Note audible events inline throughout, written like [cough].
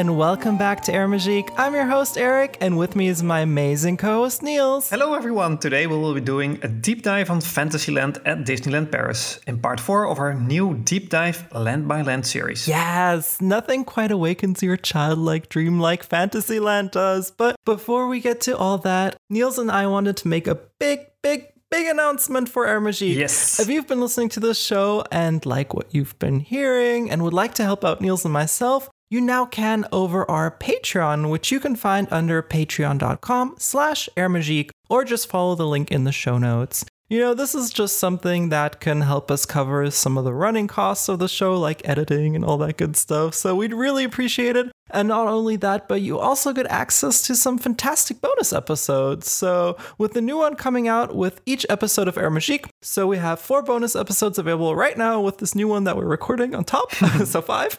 and welcome back to Air Magique. I'm your host, Eric, and with me is my amazing co host, Niels. Hello, everyone. Today we will be doing a deep dive on Fantasyland at Disneyland Paris in part four of our new deep dive Land by Land series. Yes, nothing quite awakens your childlike dream like Fantasyland does. But before we get to all that, Niels and I wanted to make a big, big, big announcement for Air Magique. Yes. If you've been listening to this show and like what you've been hearing and would like to help out Niels and myself, you now can over our Patreon, which you can find under patreon.com slash or just follow the link in the show notes. You know, this is just something that can help us cover some of the running costs of the show, like editing and all that good stuff. So we'd really appreciate it. And not only that, but you also get access to some fantastic bonus episodes. So, with the new one coming out with each episode of Air Magique, so we have four bonus episodes available right now with this new one that we're recording on top. [laughs] so, five.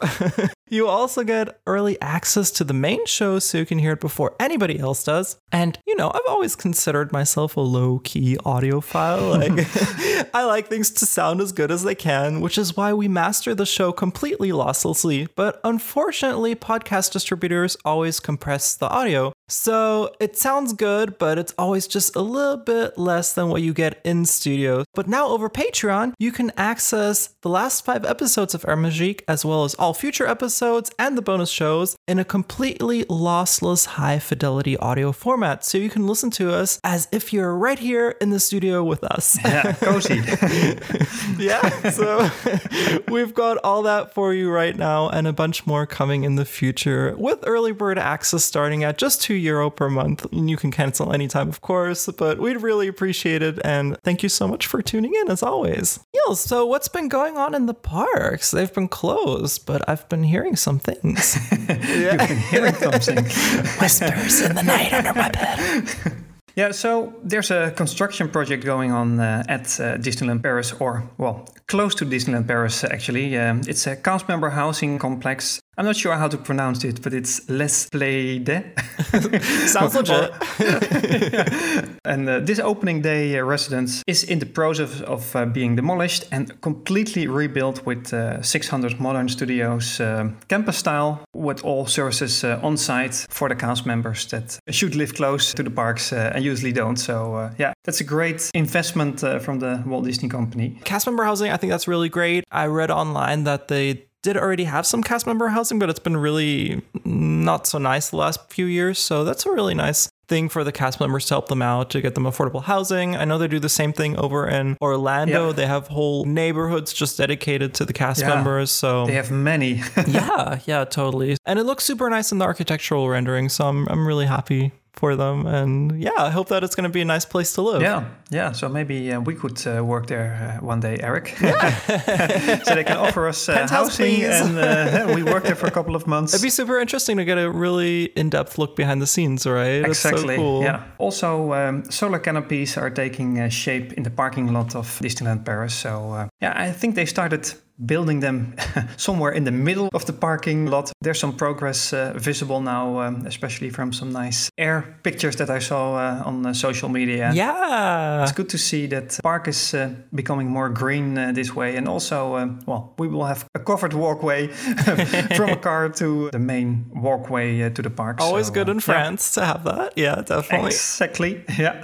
[laughs] you also get early access to the main show so you can hear it before anybody else does. And, you know, I've always considered myself a low key audiophile. [laughs] Like, [laughs] I like things to sound as good as they can, which is why we master the show completely losslessly. But unfortunately, podcast distributors always compress the audio. So it sounds good, but it's always just a little bit less than what you get in studio. But now over Patreon, you can access the last five episodes of Air Magique, as well as all future episodes and the bonus shows in a completely lossless high fidelity audio format. So you can listen to us as if you're right here in the studio with us. [laughs] Yeah, cozy. [laughs] yeah, so [laughs] we've got all that for you right now and a bunch more coming in the future with early bird access starting at just 2 euro per month. And you can cancel anytime, of course, but we'd really appreciate it. And thank you so much for tuning in as always. Yeah, so what's been going on in the parks? They've been closed, but I've been hearing some things. [laughs] You've been hearing something. [laughs] Whispers in the night under my bed. [laughs] Yeah, so there's a construction project going on uh, at uh, Disneyland Paris, or, well, close to Disneyland Paris, actually. Um, it's a cast member housing complex. I'm not sure how to pronounce it, but it's Les Playde. [laughs] Sounds [laughs] legit. [laughs] And uh, this opening day uh, residence is in the process of uh, being demolished and completely rebuilt with uh, 600 modern studios, uh, campus style, with all services uh, on site for the cast members that should live close to the parks uh, and usually don't. So, uh, yeah, that's a great investment uh, from the Walt Disney Company. Cast member housing, I think that's really great. I read online that they did already have some cast member housing, but it's been really not so nice the last few years. So that's a really nice thing for the cast members to help them out to get them affordable housing. I know they do the same thing over in Orlando. Yeah. They have whole neighborhoods just dedicated to the cast Yeah. members. So They have many. [laughs] yeah, yeah, totally. And it looks super nice in the architectural rendering. So I'm I'm really happy for them. And yeah, I hope that it's going to be a nice place to live. yeah, yeah. So maybe uh, we could uh, work there uh, one day, Eric. Yeah. [laughs] so they can offer us uh, housing, please. and uh, [laughs] we work there for a couple of months. It'd be super interesting to get a really in-depth look behind the scenes, right? Exactly. so cool. Yeah. Also, um, solar canopies are taking uh, shape in the parking lot of Disneyland Paris. So, uh, yeah, I think they started building them [laughs] somewhere in the middle of the parking lot. There's some progress uh, visible now, um, especially from some nice air pictures that I saw uh, on uh, social media. Yeah. It's good to see that the park is uh, becoming more green uh, this way. And also, um, well, we will have a covered walkway [laughs] from a car to the main walkway uh, to the park. Always So, good uh, in yeah. France to have that. Yeah, definitely. Exactly. [laughs] Yeah.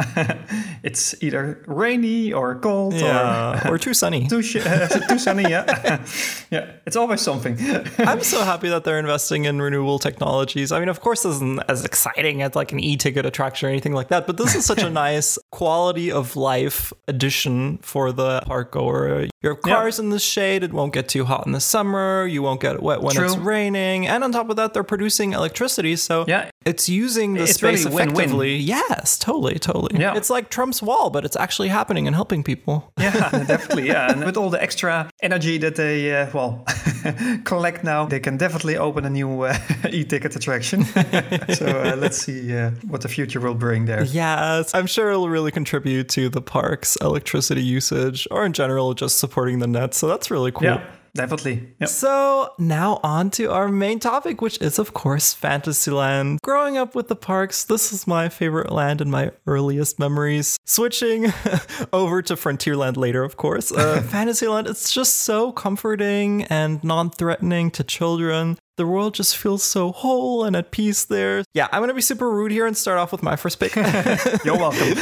it's either rainy or cold Yeah, or or too sunny. too, sh- uh, too sunny. Yeah. [laughs] yeah. It's always something. [laughs] I'm so happy that they're investing in renewable technologies. I mean, of course, this isn't as exciting as like an e-ticket attraction or anything like that, but this is such a [laughs] nice quality of life addition for the park goer. Your car's in the shade; it won't get too hot in the summer. You won't get wet when it's raining, and on top of that, they're producing electricity, so Yeah. it's using the It's space really win-win. effectively. Yes, totally, totally. Yeah. It's like Trump's wall, but it's actually happening and helping people. [laughs] yeah, definitely. Yeah. And with all the extra energy that they, uh, well, [laughs] collect now, they can definitely open a new uh, [laughs] e ticket attraction. so uh, let's see uh, what the future will bring there. Yes, I'm sure it'll really contribute to the park's electricity usage or in general just supporting the net. So that's really cool. Yeah. definitely. Yep. So now on to our main topic, which is of course Fantasyland. Growing up with the parks, this is my favorite land in my earliest memories. Switching [laughs] over to Frontierland later, of course. Uh, [laughs] Fantasyland, it's just so comforting and non-threatening to children. The world just feels so whole and at peace there. Yeah, I'm gonna be super rude here and start off with my first pick. [laughs] You're welcome.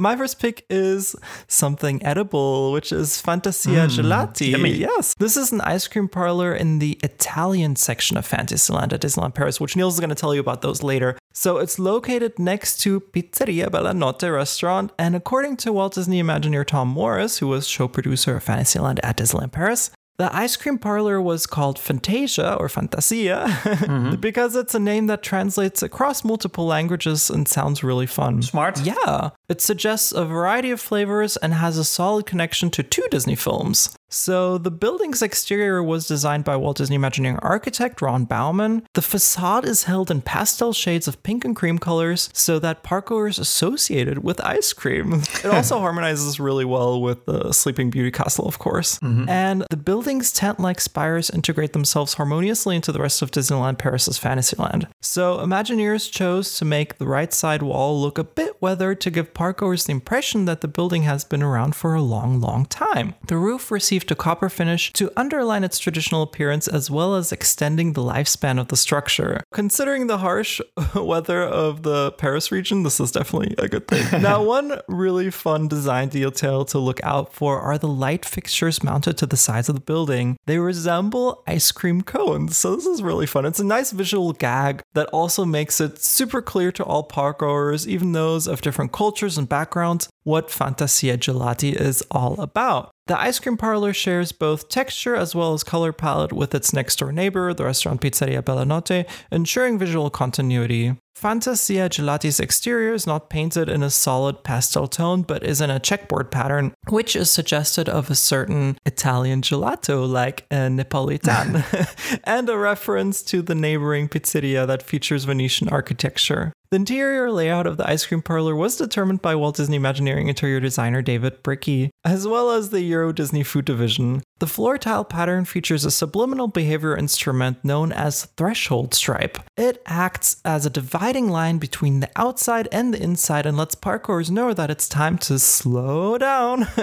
My first pick is something edible, which is Fantasia mm, Gelati. yummy. Yes. This is an ice cream parlor in the Italian section of Fantasyland at Disneyland Paris, which Niels is going to tell you about those later. So it's located next to Pizzeria Bella Notte restaurant. And according to Walt Disney Imagineer Tom Morris, who was show producer of Fantasyland at Disneyland Paris, the ice cream parlor was called Fantasia or Fantasia mm-hmm. [laughs] because it's a name that translates across multiple languages and sounds really fun. Smart. Yeah, it suggests a variety of flavors and has a solid connection to two Disney films. So, the building's exterior was designed by Walt Disney Imagineering architect Ron Bauman. The facade is held in pastel shades of pink and cream colors so that parkgoers associate it with ice cream. [laughs] It also harmonizes really well with the Sleeping Beauty Castle, of course. Mm-hmm. And the building's tent like spires integrate themselves harmoniously into the rest of Disneyland Paris's Fantasyland. So, Imagineers chose to make the right side wall look a bit weathered to give parkgoers the impression that the building has been around for a long, long time. The roof received a copper finish to underline its traditional appearance as well as extending the lifespan of the structure. Considering the harsh [laughs] weather of the Paris region, this is definitely a good thing. [laughs] now, one really fun design detail to look out for are the light fixtures mounted to the sides of the building. They resemble ice cream cones, so this is really fun. It's a nice visual gag that also makes it super clear to all parkgoers, even those of different cultures and backgrounds, what Fantasia Gelati is all about. The ice cream parlor shares both texture as well as color palette with its next door neighbor, the restaurant Pizzeria Bella Notte, ensuring visual continuity. Fantasia Gelati's exterior is not painted in a solid pastel tone, but is in a checkboard pattern, which is suggested of a certain Italian gelato like a Napolitan, [laughs] [laughs] and a reference to the neighboring pizzeria that features Venetian architecture. The interior layout of the ice cream parlor was determined by Walt Disney Imagineering interior designer David Bricky, as well as the Euro Disney Food Division. The floor tile pattern features a subliminal behavior instrument known as threshold stripe. It acts as a dividing line between the outside and the inside and lets parkours know that it's time to slow down [laughs]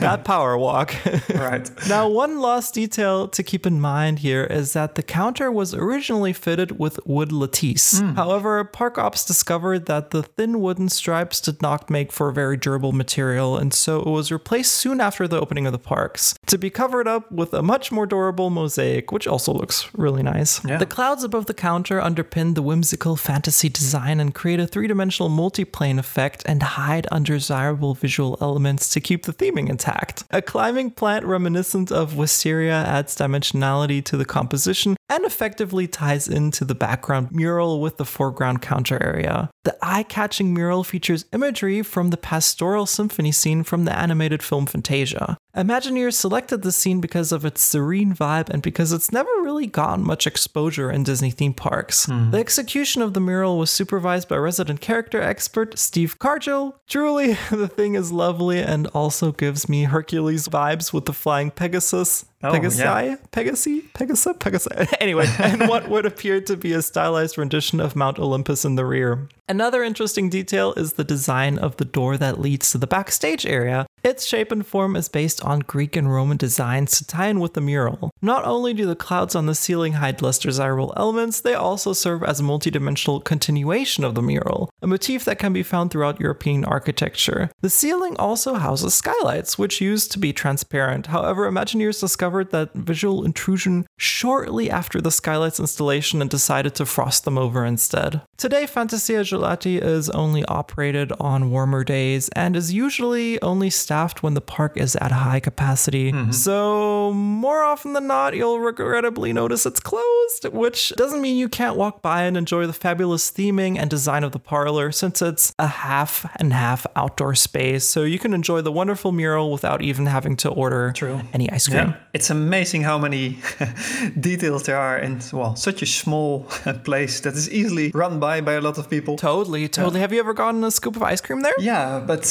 that power walk. [laughs] Right. Now, one last detail to keep in mind here is that the counter was originally fitted with wood lattice. Hmm. However, Park Ops discovered that the thin wooden stripes did not make for a very durable material, and so it was replaced soon after the opening of the parks to be covered up with a much more durable mosaic, which also looks really nice. Yeah. The clouds above the counter underpin the whimsical fantasy design and create a three dimensional multiplane effect and hide undesirable visual elements to keep the theming intact. A climbing plant reminiscent of wisteria adds dimensionality to the composition and effectively ties into the background mural with the foreground counter area. The eye catching mural features imagery from the pastoral symphony scene from the animated film Fantasia. Imagineers selected the scene because of its serene vibe and because it's never really gotten much exposure in Disney theme parks. Hmm. The execution of the mural was supervised by resident character expert Steve Cargill. Truly, [laughs] the thing is lovely and also gives me Hercules vibes with the flying Pegasus. Oh, Pegasi? yeah. Pegasi? Pegasus? [laughs] Pegasus? Anyway, and what would appear to be a stylized rendition of Mount Olympus in the rear. Another interesting detail is the design of the door that leads to the backstage area. Its shape and form is based on Greek and Roman designs to tie in with the mural. Not only do the clouds on the ceiling hide less desirable elements, they also serve as a multidimensional continuation of the mural, a motif that can be found throughout European architecture. The ceiling also houses skylights, which used to be transparent. However, Imagineers discovered that visual intrusion shortly after the skylights installation and decided to frost them over instead. Today, Fantasia Gelati is only operated on warmer days and is usually only staffed when the park is at high capacity. Mm-hmm. So, more often than not, you'll regrettably notice it's closed, which doesn't mean you can't walk by and enjoy the fabulous theming and design of the parlor, since it's a half and half outdoor space. So, you can enjoy the wonderful mural without even having to order True. any ice cream. Yeah, it's amazing how many [laughs] details there are in well such a small [laughs] place that is easily run by by a lot of people. Totally, totally. Have you ever gotten a scoop of ice cream there? Yeah, but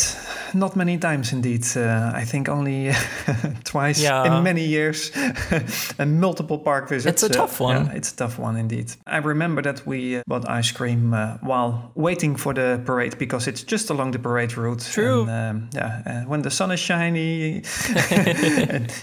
not many times indeed. Uh, I think only [laughs] twice Yeah. in many years and multiple park visits. It's a Uh, tough one. Yeah, it's a tough one indeed. I remember that we uh, bought ice cream uh, while waiting for the parade because it's just along the parade route. True. And, um, yeah, uh, when the sun is shiny,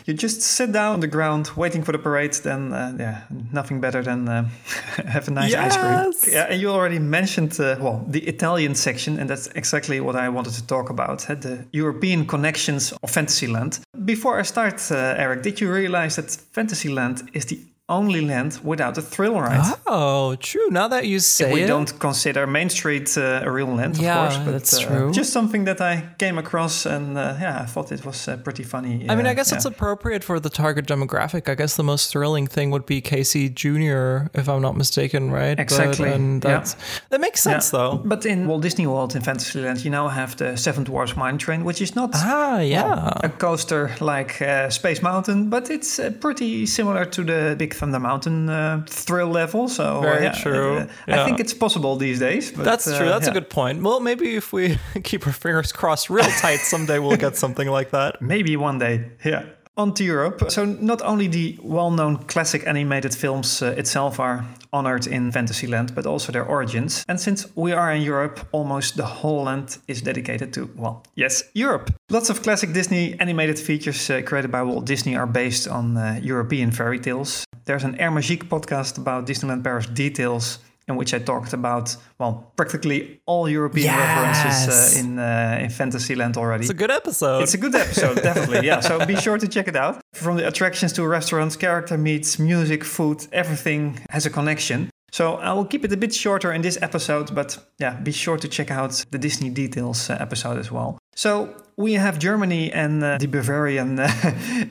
you just sit down on the ground waiting for the parade. Then uh, yeah, nothing better than uh, [laughs] have a nice ice cream. Yeah, and you already mentioned uh, well the Italian section, and that's exactly what I wanted to talk about: had the European connections of Fantasyland. Before I start, uh, Eric, did you realize that Fantasyland is the only land without a thrill ride? Oh, true. Now that you say we it. don't consider Main Street uh, a real land, of Yeah, course. But, that's uh, true. Just something that I came across, and uh, yeah, I thought it was uh, pretty funny. I mean, uh, I guess yeah. it's appropriate for the target demographic. I guess the most thrilling thing would be Casey Jr., if I'm not mistaken, right? But- Exactly, and yeah. that makes sense, Yeah. though. But in Walt Disney World in Fantasyland, you now have the Seven Dwarfs Mine Train, which is not Ah, yeah. a coaster like uh, Space Mountain, but it's uh, pretty similar to the Big Thunder Mountain uh, thrill level. So uh, Very yeah, true. uh, Yeah. I think it's possible these days. But, That's uh, true. That's yeah. a good point. Well, maybe if we [laughs] keep our fingers crossed real tight, [laughs] someday we'll get something like that. Maybe one day. Yeah. On to Europe. So not only the well-known classic animated films uh, itself are honored in Fantasyland, but also their origins. And since we are in Europe, almost the whole land is dedicated to, well, yes, Europe. Lots of classic Disney animated features uh, created by Walt Disney are based on uh, European fairy tales. There's an Air Magique podcast about Disneyland Paris details in which I talked about, well, practically all European Yes. references uh, in, uh, in Fantasyland already. It's a good episode. It's a good episode, [laughs] definitely. Yeah, so be sure to check it out. From the attractions to restaurants, character meets, music, food, everything has a connection. So I will keep it a bit shorter in this episode, but yeah, be sure to check out the Disney Details uh, episode as well. So we have Germany and uh, the Bavarian [laughs] uh,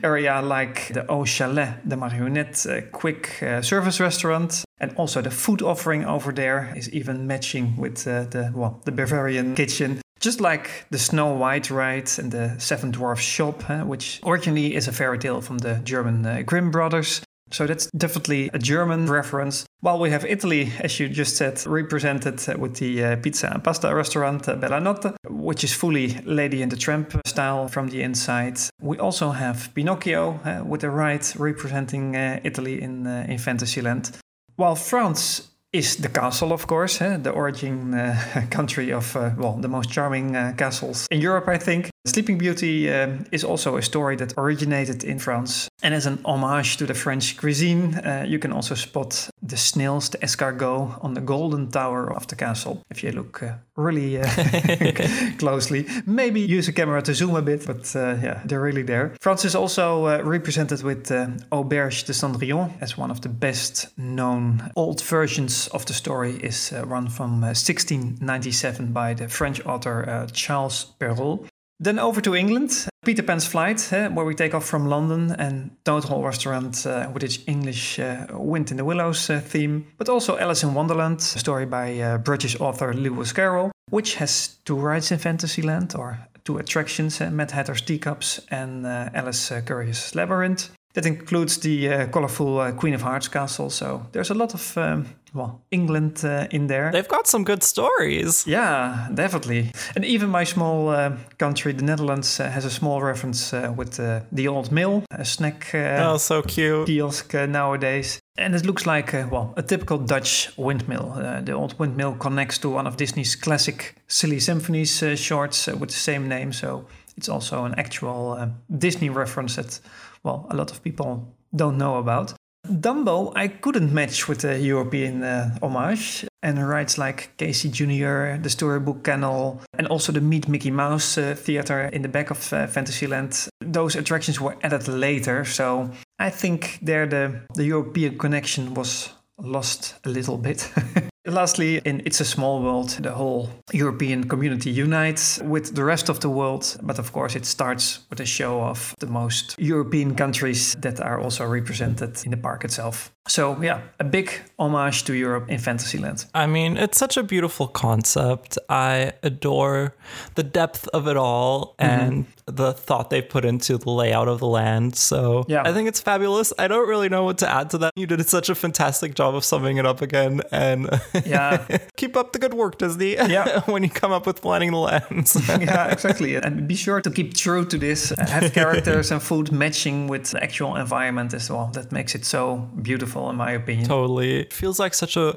area like the Au Chalet, the Marionette uh, quick uh, service restaurant, and also the food offering over there is even matching with uh, the well the Bavarian kitchen. Just like the Snow White ride and the Seven Dwarfs shop, huh, which originally is a fairy tale from the German Grimm brothers. So that's definitely a German reference. While we have Italy, as you just said, represented uh, with the uh, pizza and pasta restaurant uh, Bella Notte, which is fully Lady and the Tramp style from the inside. We also have Pinocchio uh, with a ride representing uh, Italy in, uh, in Fantasyland. While France is the castle, of course, eh, the origin uh, [laughs] country of, uh, well, the most charming uh, castles in Europe, I think. Sleeping Beauty um, is also a story that originated in France. And as an homage to the French cuisine, uh, you can also spot the snails, the escargot, on the golden tower of the castle. If you look uh, really uh, [laughs] [laughs] closely, maybe use a camera to zoom a bit, but uh, yeah, they're really there. France is also uh, represented with uh, Auberge de Cendrillon as one of the best known old versions of the story is uh, one from uh, 1697 by the French author uh, Charles Perrault. Then over to England, Peter Pan's Flight, eh, where we take off from London, and Toad Hall Restaurant uh, with its English uh, Wind in the Willows uh, theme, but also Alice in Wonderland, a story by British author Lewis Carroll, which has two rides in Fantasyland, or two attractions, Mad Hatter's Teacups and Alice Curious Labyrinth. That includes the colorful Queen of Hearts castle, so there's a lot of, um, well, England uh, in there. They've got some good stories. Yeah, definitely. And even my small uh, country, the Netherlands, uh, has a small reference uh, with uh, the Old Mill, a snack uh, Oh, so cute. kiosk uh, nowadays. And it looks like, uh, well, a typical Dutch windmill. Uh, the old windmill connects to one of Disney's classic Silly Symphonies uh, shorts uh, with the same name. So it's also an actual uh, Disney reference that, well, a lot of people don't know about. Dumbo, I couldn't match with the European uh, homage. And rides like Casey Jr., the Storybook Kennel, and also the Meet Mickey Mouse uh, theater in the back of uh, Fantasyland. Those attractions were added later, so I think there the, the European connection was lost a little bit. [laughs] Lastly, in It's a Small World, the whole European community unites with the rest of the world. But of course, it starts with a show of the most European countries that are also represented in the park itself. So, yeah, a big homage to Europe in Fantasyland. I mean, it's such a beautiful concept. I adore the depth of it all mm-hmm. and the thought they put into the layout of the land. So, Yeah. I think it's fabulous. I don't really know what to add to that. You did such a fantastic job of summing it up again. And Yeah. [laughs] keep up the good work, Disney. Yeah. [laughs] when you come up with planning the lands. [laughs] yeah, exactly. And be sure to keep true to this. Have characters and food matching with the actual environment as well. That makes it so beautiful, in my opinion. Totally. It feels like such a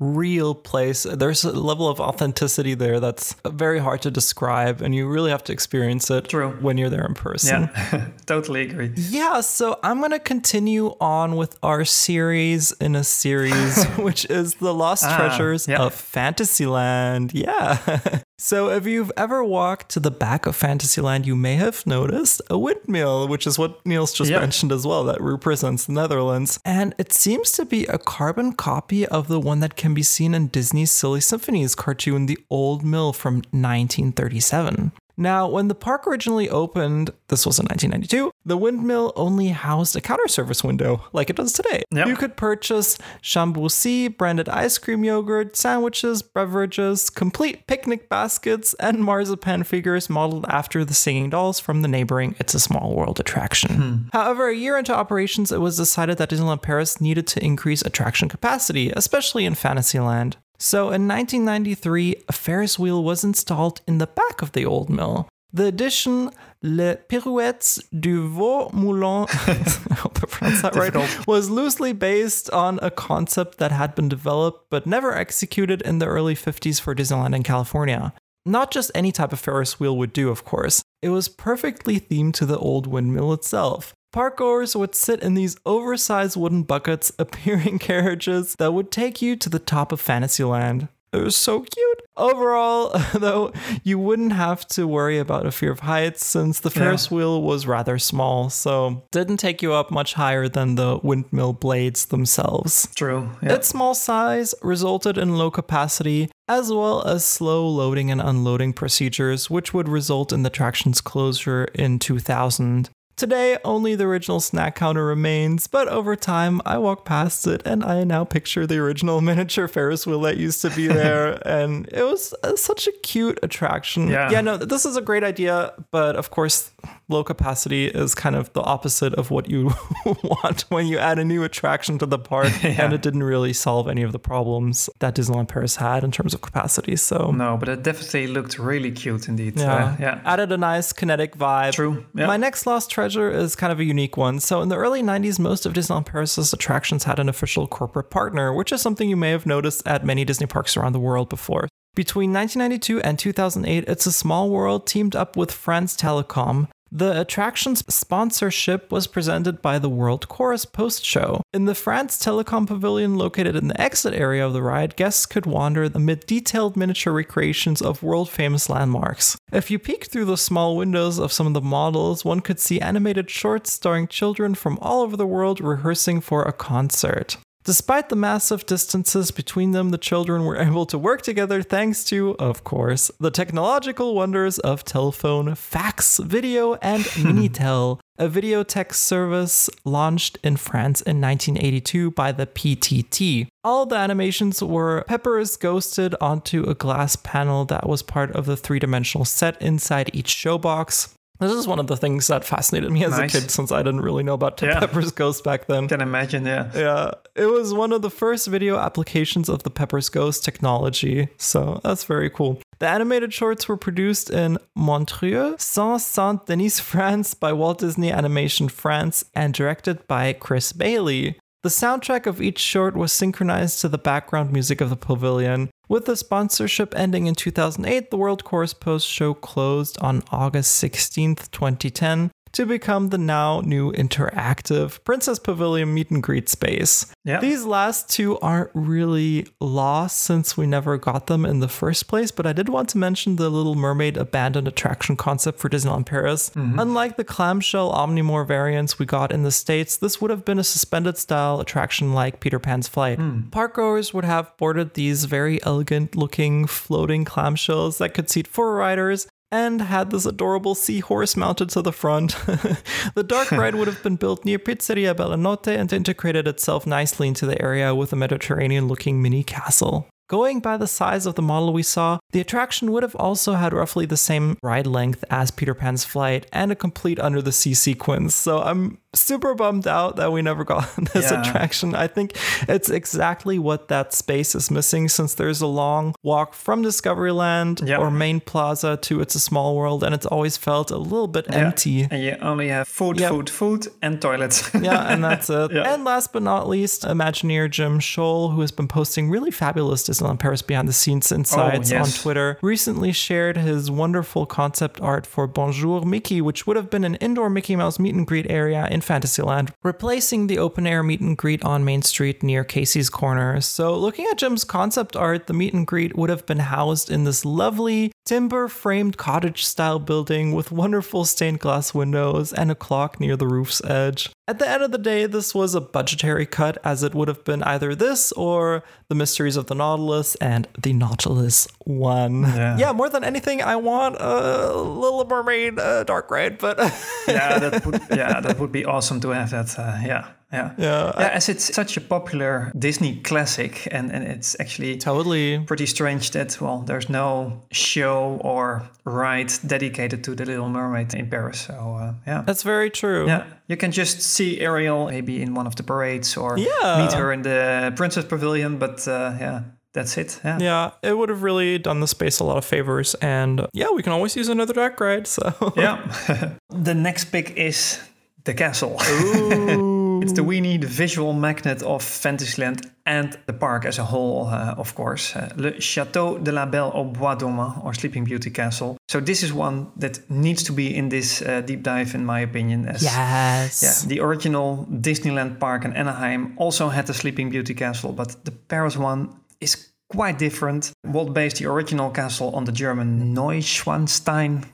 real place. There's a level of authenticity there that's very hard to describe, and you really have to experience it True. when you're there in person. Yeah, [laughs] totally agree. Yeah, so I'm going to continue on with our series in a series, [laughs] which is The Lost Ah, Treasures yeah. of Fantasyland. Yeah. [laughs] so if you've ever walked to the back of Fantasyland, you may have noticed a windmill, which is what Niels just mentioned as well, that represents the Netherlands. And it seems to be a carbon copy of the one that can be seen in Disney's Silly Symphonies cartoon, The Old Mill from 1937. Now, when the park originally opened, this was in 1992, the windmill only housed a counter service window, like it does today. Yep. You could purchase Chambourcy, branded ice cream yogurt, sandwiches, beverages, complete picnic baskets, and marzipan figures modeled after the singing dolls from the neighboring It's a Small World attraction. Hmm. However, a year into operations, it was decided that Disneyland Paris needed to increase attraction capacity, especially in Fantasyland. So in 1993, a Ferris wheel was installed in the back of the old mill. The addition Les Pirouettes du Vieux Moulin, [laughs] I hope I pronounced that right, was loosely based on a concept that had been developed but never executed in the early 50s for Disneyland in California. Not just any type of Ferris wheel would do, of course. It was perfectly themed to the old windmill itself. Parkgoers would sit in these oversized wooden buckets [laughs] appearing carriages that would take you to the top of Fantasyland. It was so cute. Overall, [laughs] though, you wouldn't have to worry about a fear of heights since the Ferris wheel was rather small, so didn't take you up much higher than the windmill blades themselves. True. Yeah. Its small size resulted in low capacity, as well as slow loading and unloading procedures, which would result in the attraction's closure in 2000. Today, only the original snack counter remains, but over time, I walk past it and I now picture the original [laughs] miniature Ferris wheel that used to be [laughs] there, and it was uh, such a cute attraction. Yeah. yeah, no, this is a great idea, but of course, low capacity is kind of the opposite of what you [laughs] want when you add a new attraction to the park, and it didn't really solve any of the problems that Disneyland Paris had in terms of capacity. So, no, but it definitely looked really cute indeed. yeah, Uh, yeah. added a nice kinetic vibe. True. Yeah. My next lost treasure is kind of a unique one. So, in the early 90s, most of Disneyland Paris's attractions had an official corporate partner, which is something you may have noticed at many Disney parks around the world before. Between 1992 and 2008, It's a Small World teamed up with France Telecom. The attraction's sponsorship was presented by the World Chorus Post Show. In the France Telecom Pavilion located in the exit area of the ride, guests could wander amid detailed miniature recreations of world famous landmarks. If you peek through the small windows of some of the models, one could see animated shorts starring children from all over the world rehearsing for a concert. Despite the massive distances between them, the children were [laughs] able to work together thanks to, of course, the technological wonders of telephone, fax, video, and [laughs] Minitel, a video text service launched in France in 1982 by the PTT. All the animations were peppers ghosted onto a glass panel that was part of the three dimensional set inside each showbox. This is one of the things that fascinated me as Nice. a kid since I didn't really know about Yeah. Pepper's Ghost back then. Can imagine. Yeah. Yeah, it was one of the first video applications of the Pepper's Ghost technology, so that's very cool. The animated shorts were produced in Montreuil, Saint Saint Denis, France by Walt Disney Animation France and directed by Chris Bailey. The soundtrack of each short was synchronized to the background music of the pavilion. With the sponsorship ending in 2008, the World Chorus Post show closed on August 16th, 2010, to become the now new interactive Princess Pavilion meet and greet space. Yeah. These last two aren't really lost since we never got them in the first place, but I did want to mention the Little Mermaid abandoned attraction concept for Disneyland Paris. Mm-hmm. Unlike the clamshell Omnimover variants we got in the States, this would have been a suspended style attraction like Peter Pan's Flight. Hmm. Parkgoers would have boarded these very elegant looking floating clamshells that could seat four riders and had this adorable seahorse mounted to the front. [laughs] the dark ride would have been built near Pizzeria Bella Notte and integrated itself nicely into the area with a Mediterranean looking mini castle. Going by the size of the model we saw, the attraction would have also had roughly the same ride length as Peter Pan's flight and a complete under the sea sequence. So I'm super bummed out that we never got [laughs] this yeah. attraction. I think it's exactly what that space is missing since there's a long walk from Discoveryland yep. or Main Plaza to It's a Small World and it's always felt a little bit yeah. empty. And you only have food, yep. food, food and toilets. [laughs] yeah, and that's it. And last but not least, Imagineer Jim Shull, who has been posting really fabulous Disneyland Paris behind the scenes insights oh, yes. on Twitter, recently shared his wonderful concept art for Bonjour Mickey, which would have been an indoor Mickey Mouse meet and greet area in Fantasyland, replacing the open air meet and greet on Main Street near Casey's Corner. So, looking at Jim's concept art, the meet and greet would have been housed in this lovely timber framed cottage style building with wonderful stained glass windows and a clock near the roof's edge. At the end of the day, this was a budgetary cut, as it would have been either this or The Mysteries of the Nautilus and The Nautilus One. Yeah, yeah more than anything, I want a Little Mermaid uh, Dark Ride, but [laughs] yeah, that would yeah that would be awesome to have that. Uh, yeah, yeah. Yeah. yeah as it's such a popular Disney classic, and, and it's actually totally pretty strange that, well, there's no show or ride dedicated to The Little Mermaid in Paris. So, uh, yeah. That's very true. Yeah. You can just see Ariel maybe in one of the parades or yeah. meet her in the Princess Pavilion, but uh, yeah. That's it. Yeah. Yeah, it would have really done the space a lot of favors, and yeah, we can always use another dark ride. So yeah, [laughs] [laughs] the next pick is the castle. Ooh. It's the weenie, the visual magnet of Fantasyland and the park as a whole, uh, of course. Uh, Le Château de la Belle au Bois Dormant, or Sleeping Beauty Castle. So this is one that needs to be in this uh, deep dive, in my opinion. As, yes. Yeah, the original Disneyland park in Anaheim also had the Sleeping Beauty Castle, but the Paris one is quite different. Walt based the original castle on the German Neuschwanstein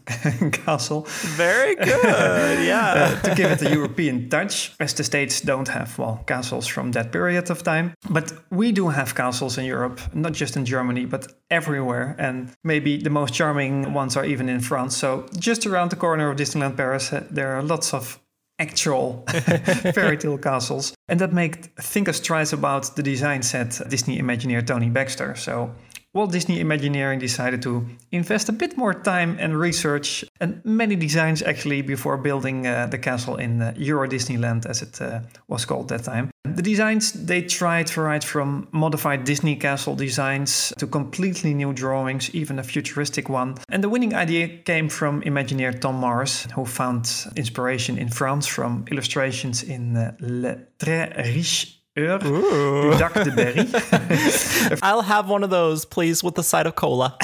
[laughs] castle. Very good, [laughs] yeah. uh, to give it a European touch, as the States don't have, well, castles from that period of time. But we do have castles in Europe, not just in Germany, but everywhere. And maybe the most charming ones are even in France. So just around the corner of Disneyland Paris, uh, there are lots of actual [laughs] fairy tale castles. And that made think us twice about the design set Disney Imagineer Tony Baxter. So Walt Disney Imagineering decided to invest a bit more time and research and many designs actually before building uh, the castle in uh, Euro Disneyland as it uh, was called that time. The designs they tried varied from modified Disney castle designs to completely new drawings, even a futuristic one. And the winning idea came from Imagineer Tom Morris, who found inspiration in France from illustrations in uh, Le Très Riche Heures. [laughs] I'll have one of those, please, with a side of cola.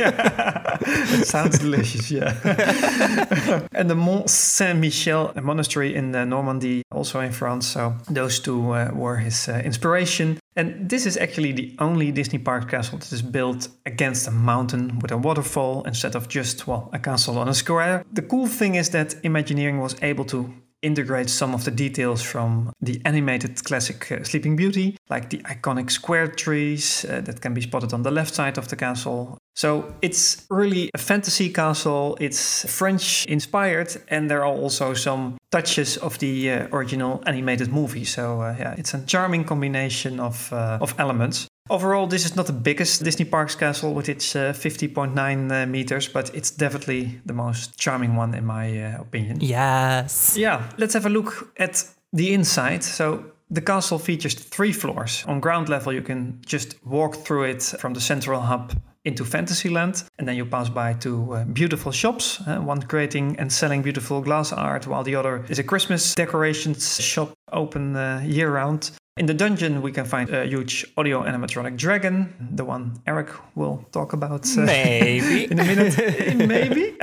yeah. [laughs] It sounds delicious, yeah. [laughs] and the Mont Saint Michel monastery in uh, Normandy, also in France. So those two uh, were his uh, inspiration. And this is actually the only Disney park castle that is built against a mountain with a waterfall instead of just, well, a castle on a square. The cool thing is that Imagineering was able to integrates some of the details from the animated classic uh, Sleeping Beauty, like the iconic square trees uh, that can be spotted on the left side of the castle. So it's really a fantasy castle, it's French inspired, and there are also some touches of the uh, original animated movie. So uh, yeah, it's a charming combination of, uh, of elements. Overall, this is not the biggest Disney Parks castle with its uh, 50.9 uh, meters, but it's definitely the most charming one in my uh, opinion. Yes. Yeah, let's have a look at the inside. So the castle features three floors. On ground level, you can just walk through it from the central hub into Fantasyland, and then you pass by two uh, beautiful shops, uh, one creating and selling beautiful glass art, while the other is a Christmas decorations shop open uh, year round. In the dungeon, we can find a huge audio animatronic dragon, the one Eric will talk about uh, maybe [laughs] in a minute. maybe.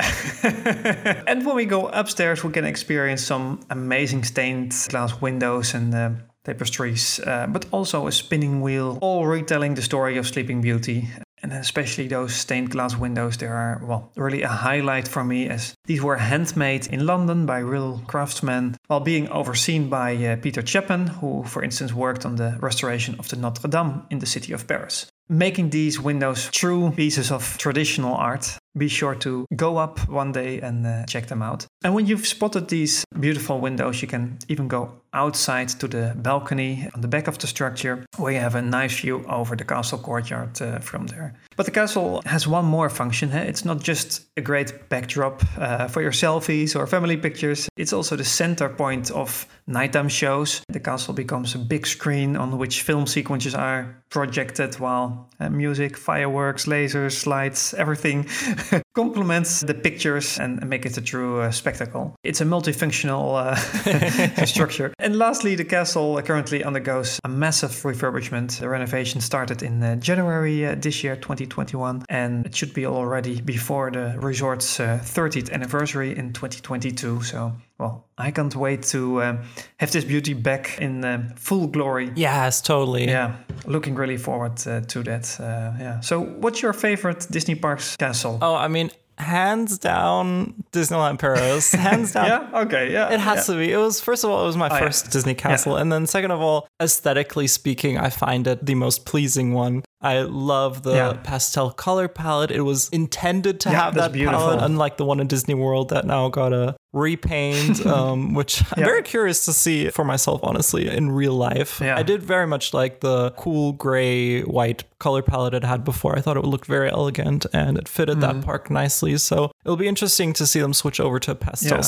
[laughs] and when we go upstairs, we can experience some amazing stained glass windows and uh, tapestries, uh, but also a spinning wheel, all retelling the story of Sleeping Beauty and especially those stained glass windows they are well really a highlight for me as these were handmade in london by real craftsmen while being overseen by uh, peter chapman who for instance worked on the restoration of the notre dame in the city of paris making these windows true pieces of traditional art be sure to go up one day and uh, check them out. And when you've spotted these beautiful windows, you can even go outside to the balcony on the back of the structure where you have a nice view over the castle courtyard uh, from there. But the castle has one more function. Huh? It's not just a great backdrop uh, for your selfies or family pictures, it's also the center point of nighttime shows. The castle becomes a big screen on which film sequences are projected while uh, music, fireworks, lasers, lights, everything [laughs] complements the pictures and make it a true uh, spectacle. It's a multifunctional uh, [laughs] structure. And lastly, the castle currently undergoes a massive refurbishment. The renovation started in uh, January uh, this year, 2021, and it should be already before the resort's 30th uh, anniversary in 2022. So well, I can't wait to uh, have this beauty back in uh, full glory. Yes, totally. Yeah, looking really forward uh, to that. Uh, yeah. So, what's your favorite Disney Parks castle? Oh, I mean, hands down Disneyland Paris. Hands [laughs] down. yeah. Okay. Yeah. It has yeah. to be. It was first of all, it was my oh, first yeah. Disney castle, yeah. and then second of all, aesthetically speaking, I find it the most pleasing one. I love the yeah. pastel color palette. It was intended to have that beautiful. palette, unlike the one in Disney World that now got a repaint, [laughs] um, which I'm very curious to see for myself, honestly, in real life. I did very much like the cool gray white color palette it had before. I thought it looked very elegant and it fitted mm-hmm. that park nicely. So it'll be interesting to see them switch over to pastel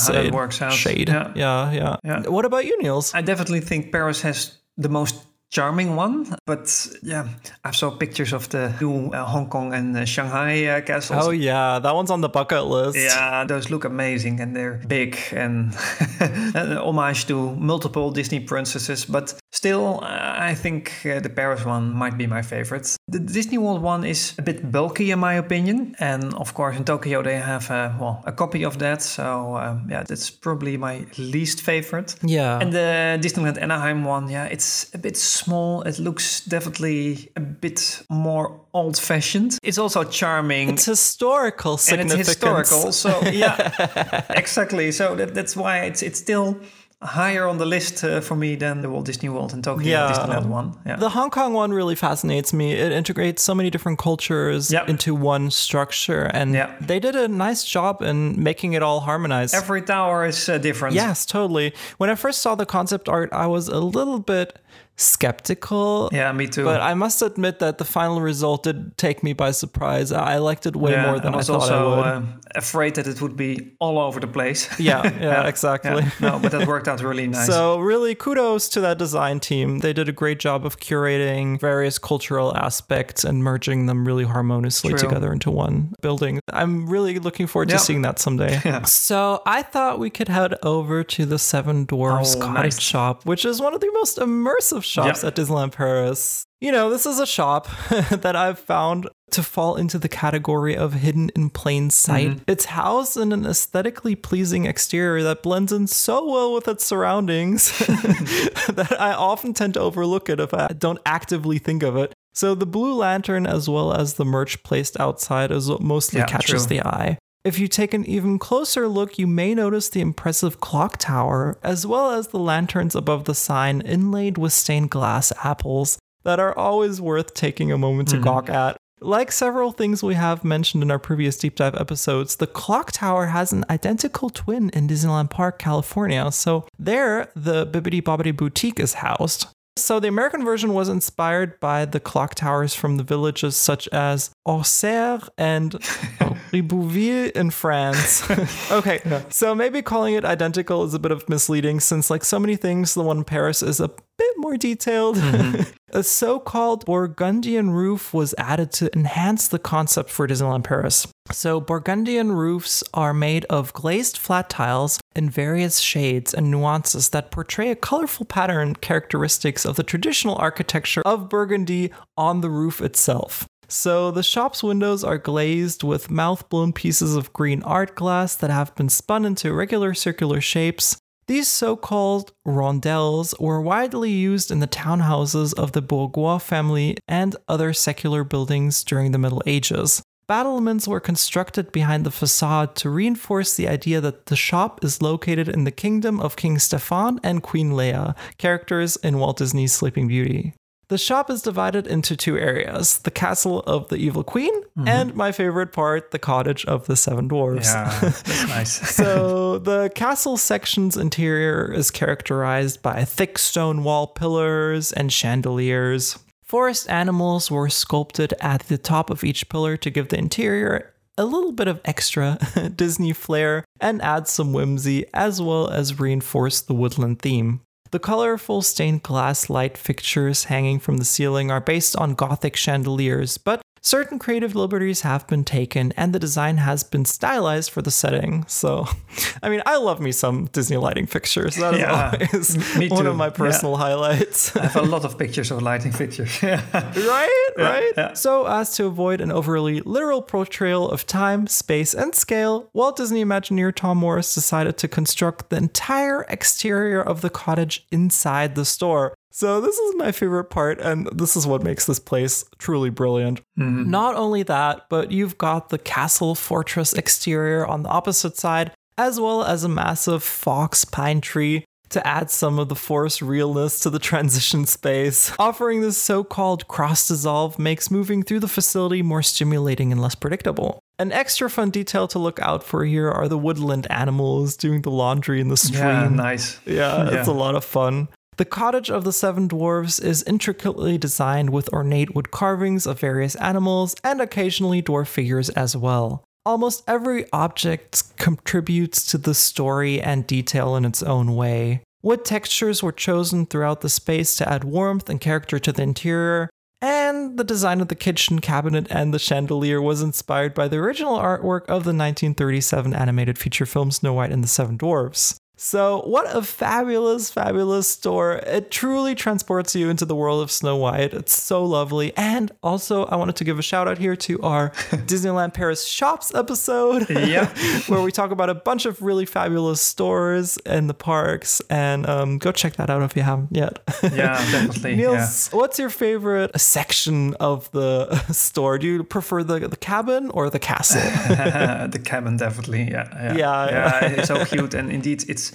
shade. Yeah. yeah, yeah, yeah. What about you, Niels? I definitely think Paris has the most charming one. But yeah, I saw pictures of the new uh, Hong Kong and uh, Shanghai uh, castles. Oh yeah, that one's on the bucket list. Yeah, those look amazing and they're big and [laughs] an homage to multiple Disney princesses. But still, uh, I think uh, the Paris one might be my favorite. The Disney World one is a bit bulky in my opinion, and of course in Tokyo they have uh, well a copy of that. So um, yeah, that's probably my least favorite. Yeah, and the Disneyland Anaheim one, yeah, it's a bit small. It looks definitely a bit more old fashioned. It's also charming. It's historical significance. And it's historical. So yeah, [laughs] exactly. So that, that's why it's it's still higher on the list uh, for me than the Walt Disney World in Tokyo yeah. Disneyland one. Yeah. The Hong Kong one really fascinates me. It integrates so many different cultures yep. into one structure, and they did a nice job in making it all harmonized. Every tower is uh, different. Yes, totally. When I first saw the concept art, I was a little bit skeptical. Yeah, me too. But I must admit that the final result did take me by surprise. I liked it way yeah, more than I, was I thought also, I would. Uh, afraid that it would be all over the place. [laughs] Yeah, yeah, [laughs] yeah exactly. Yeah. No, but that worked out really [laughs] nice. So really, kudos to that design team. They did a great job of curating various cultural aspects and merging them really harmoniously True. together into one building. I'm really looking forward to seeing that someday. So I thought we could head over to the Seven Dwarfs oh, Cottage nice. Shop, which is one of the most immersive shops yep. at Disneyland Paris. You know, this is a shop [laughs] that I've found to fall into the category of hidden in plain sight. Mm-hmm. It's housed in an aesthetically pleasing exterior that blends in so well with its surroundings [laughs] that I often tend to overlook it if I don't actively think of it. So the blue lantern as well as the merch placed outside is what mostly yeah, catches true. the eye. If you take an even closer look, you may notice the impressive clock tower, as well as the lanterns above the sign inlaid with stained glass apples that are always worth taking a moment to mm-hmm. gawk at. Like several things we have mentioned in our previous deep dive episodes, the clock tower has an identical twin in Disneyland Park, California. So there, the Bibbidi Bobbidi Boutique is housed. So the American version was inspired by the clock towers from the villages such as Auxerre and [laughs] Ribeauvillé in France. [laughs] okay, yeah. so maybe calling it identical is a bit of misleading since like so many things, the one in Paris is a bit more detailed. Mm-hmm. [laughs] a so-called Burgundian roof was added to enhance the concept for Disneyland Paris. So Burgundian roofs are made of glazed flat tiles in various shades and nuances that portray a colorful pattern characteristics of the traditional architecture of Burgundy on the roof itself. So the shop's windows are glazed with mouth-blown pieces of green art glass that have been spun into irregular circular shapes. These so-called rondelles were widely used in the townhouses of the Bourgeois family and other secular buildings during the Middle Ages. Battlements were constructed behind the facade to reinforce the idea that the shop is located in the kingdom of King Stefan and Queen Leah, characters in Walt Disney's Sleeping Beauty. The shop is divided into two areas the castle of the evil queen, mm-hmm. and my favorite part, the cottage of the seven dwarves. Yeah, [laughs] nice. so the castle section's interior is characterized by thick stone wall pillars and chandeliers. Forest animals were sculpted at the top of each pillar to give the interior a little bit of extra [laughs] Disney flair and add some whimsy as well as reinforce the woodland theme. The colorful stained glass light fixtures hanging from the ceiling are based on Gothic chandeliers, but certain creative liberties have been taken and the design has been stylized for the setting. So, [laughs] I mean, I love me some Disney lighting fixtures. That is Yeah, always me one of my Yeah. personal highlights. I have a [laughs] lot of pictures of lighting fixtures. [laughs] right? right? yeah. So, as to avoid an overly literal portrayal of time, space, and scale, Walt Disney Imagineer Tom Morris decided to construct the entire exterior of the cottage inside the store. So, this is my favorite part, and this is what makes this place truly brilliant. Mm-hmm. Not only that, but you've got the castle fortress exterior on the opposite side, as well as a massive fox pine tree to add some of the forest realness to the [laughs] transition space. Offering this so called cross dissolve makes moving through the facility more stimulating and less predictable. An extra fun detail to look out for here are the woodland animals doing the laundry in the stream. yeah, nice. Yeah, it's a lot of fun. The cottage of the seven dwarves is intricately designed with ornate wood carvings of various animals and occasionally dwarf figures as well. Almost every object contributes to the story and detail in its own way. Wood textures were chosen throughout the space to add warmth and character to the interior, and the design of the kitchen cabinet and the chandelier was inspired by the original artwork of the 1937 animated feature film Snow White and the Seven Dwarfs. So, what a fabulous, fabulous store. It truly transports you into the world of Snow White. It's so lovely. And also, I wanted to give a shout out here to our [laughs] Disneyland Paris Shops episode, Yeah. [laughs] where we talk about a bunch of really fabulous stores in the parks. And um, go check that out if you haven't yet. Yeah, [laughs] definitely. yeah. Niels, what's your favorite section of the store? Do you prefer the, the cabin or the castle? the cabin definitely yeah yeah Yeah, yeah it's so cute and indeed it's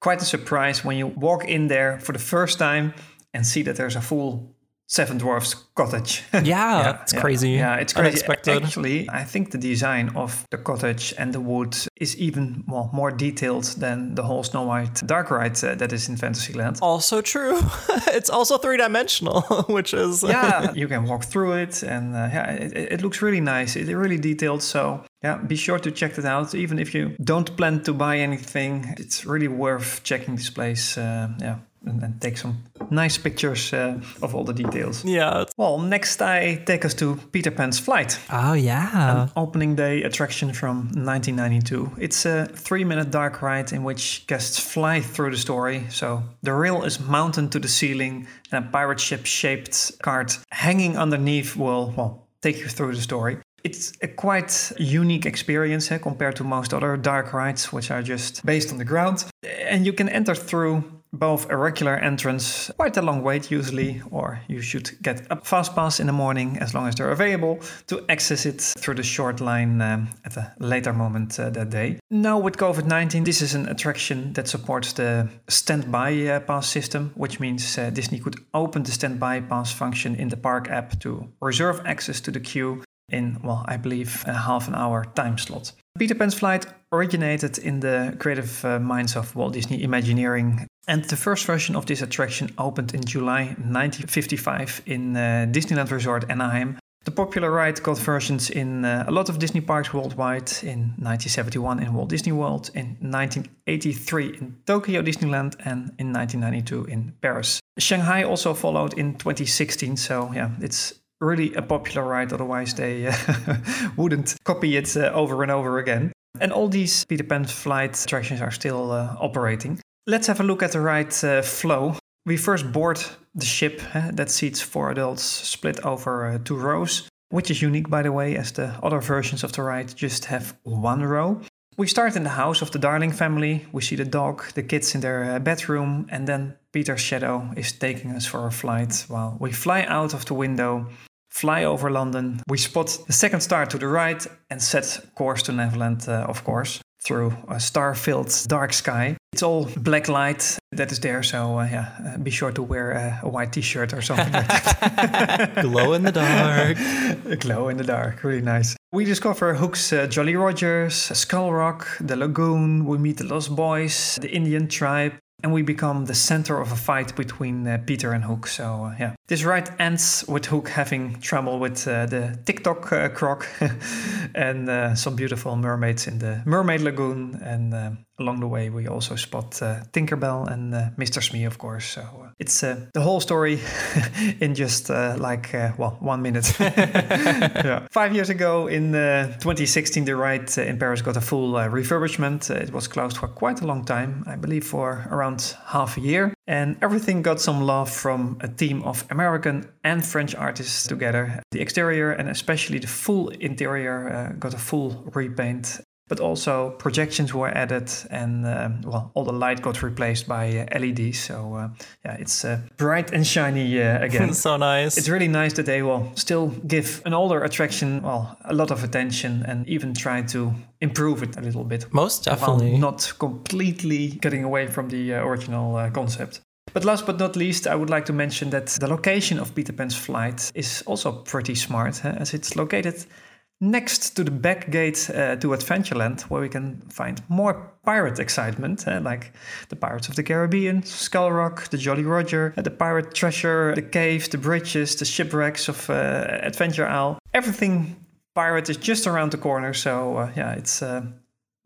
quite a surprise when you walk in there for the first time and see that there's a full seven dwarfs cottage [laughs] Yeah, it's crazy. yeah it's crazy Unexpected. actually i think the design of the cottage and the wood is even well, more detailed than the whole snow white dark ride uh, that is in fantasyland also true. [laughs] it's also three dimensional, [laughs] which is yeah, you can walk through it, and uh, yeah, it, it it looks really nice. It's really detailed. So yeah, be sure to check it out. Even if you don't plan to buy anything, it's really worth checking this place. Uh, yeah, and, and take some nice pictures uh, of all the details. yeah. Well, next I take us to Peter Pan's Flight, oh yeah. An opening day attraction from 1992. It's a three-minute dark ride in which guests fly through the story. So the rail is mounted to the ceiling, and a pirate ship-shaped cart hanging underneath will well take you through the story. It's a quite unique experience eh, compared to most other dark rides, which are just based on the ground. And you can enter through both a regular entrance, quite a long wait usually, or you should get a fast pass in the morning as long as they're available to access it through the short line um, at a later moment uh, that day. Now, with COVID 19, this is an attraction that supports the standby uh, pass system, which means uh, Disney could open the standby pass function in the park app to reserve access to the queue in, well, I believe a half an hour time slot. Peter Pan's Flight originated in the creative uh, minds of Walt Disney Imagineering, and the first version of this attraction opened in July 1955 in uh, Disneyland Resort Anaheim. The popular ride got versions in uh, a lot of Disney parks worldwide in 1971 in Walt Disney World, in 1983 in Tokyo Disneyland, and in 1992 in Paris. Shanghai also followed in 2016, so yeah, it's really a popular ride, otherwise they uh, [laughs] wouldn't copy it uh, over and over again. And all these Peter Pan flight attractions are still uh, operating. Let's have a look at the ride flow. We first board the ship that seats four adults split over two rows, which is unique, by the way, as the other versions of the ride just have one row. We start in the house of the Darling family. We see the dog, the kids in their bedroom, and then Peter's shadow is taking us for a flight while we fly out of the window, fly over London. We spot the second star to the right and set course to Neverland, uh, of course. through a star-filled dark sky. It's all black light that is there, so uh, yeah, uh, be sure to wear a, a white T-shirt or something like that. [laughs] [laughs] Glow in the dark. [laughs] Glow in the dark, really nice. We discover Hook's uh, Jolly Rogers, Skull Rock, the lagoon. We meet the Lost Boys, the Indian tribe, and we become the center of a fight between uh, Peter and Hook. So uh, yeah, this ride ends with Hook having trouble with uh, the Tick-Tock uh, croc [laughs] and uh, some beautiful mermaids in the Mermaid Lagoon. And uh, along the way, we also spot uh, Tinkerbell and uh, Mr. Smee, of course. So uh, it's the whole story [laughs] in just like well one minute. [laughs] yeah. Five years ago, in 2016, the ride in Paris got a full refurbishment. it was closed for quite a long time, I believe, for around half a year. And everything got some love from a team of American and French artists together. The exterior and especially the full interior uh, got a full repaint but also projections were added and um, well all the light got replaced by uh, leds so uh, yeah it's uh, bright and shiny uh, again. [laughs] So nice. It's really nice that they will still give an older attraction well a lot of attention and even try to improve it a little bit. Most definitely. not completely getting away from the uh, original uh, concept but last but not least, I would like to mention that the location of Peter Pan's flight is also pretty smart, huh? as it's located next to the back gate uh, to Adventureland, where we can find more pirate excitement, uh, like the Pirates of the Caribbean, Skull Rock, the Jolly Roger, uh, the pirate treasure, the caves, the bridges, the shipwrecks of uh, Adventure Isle. Everything pirate is just around the corner, so uh, yeah, it's uh,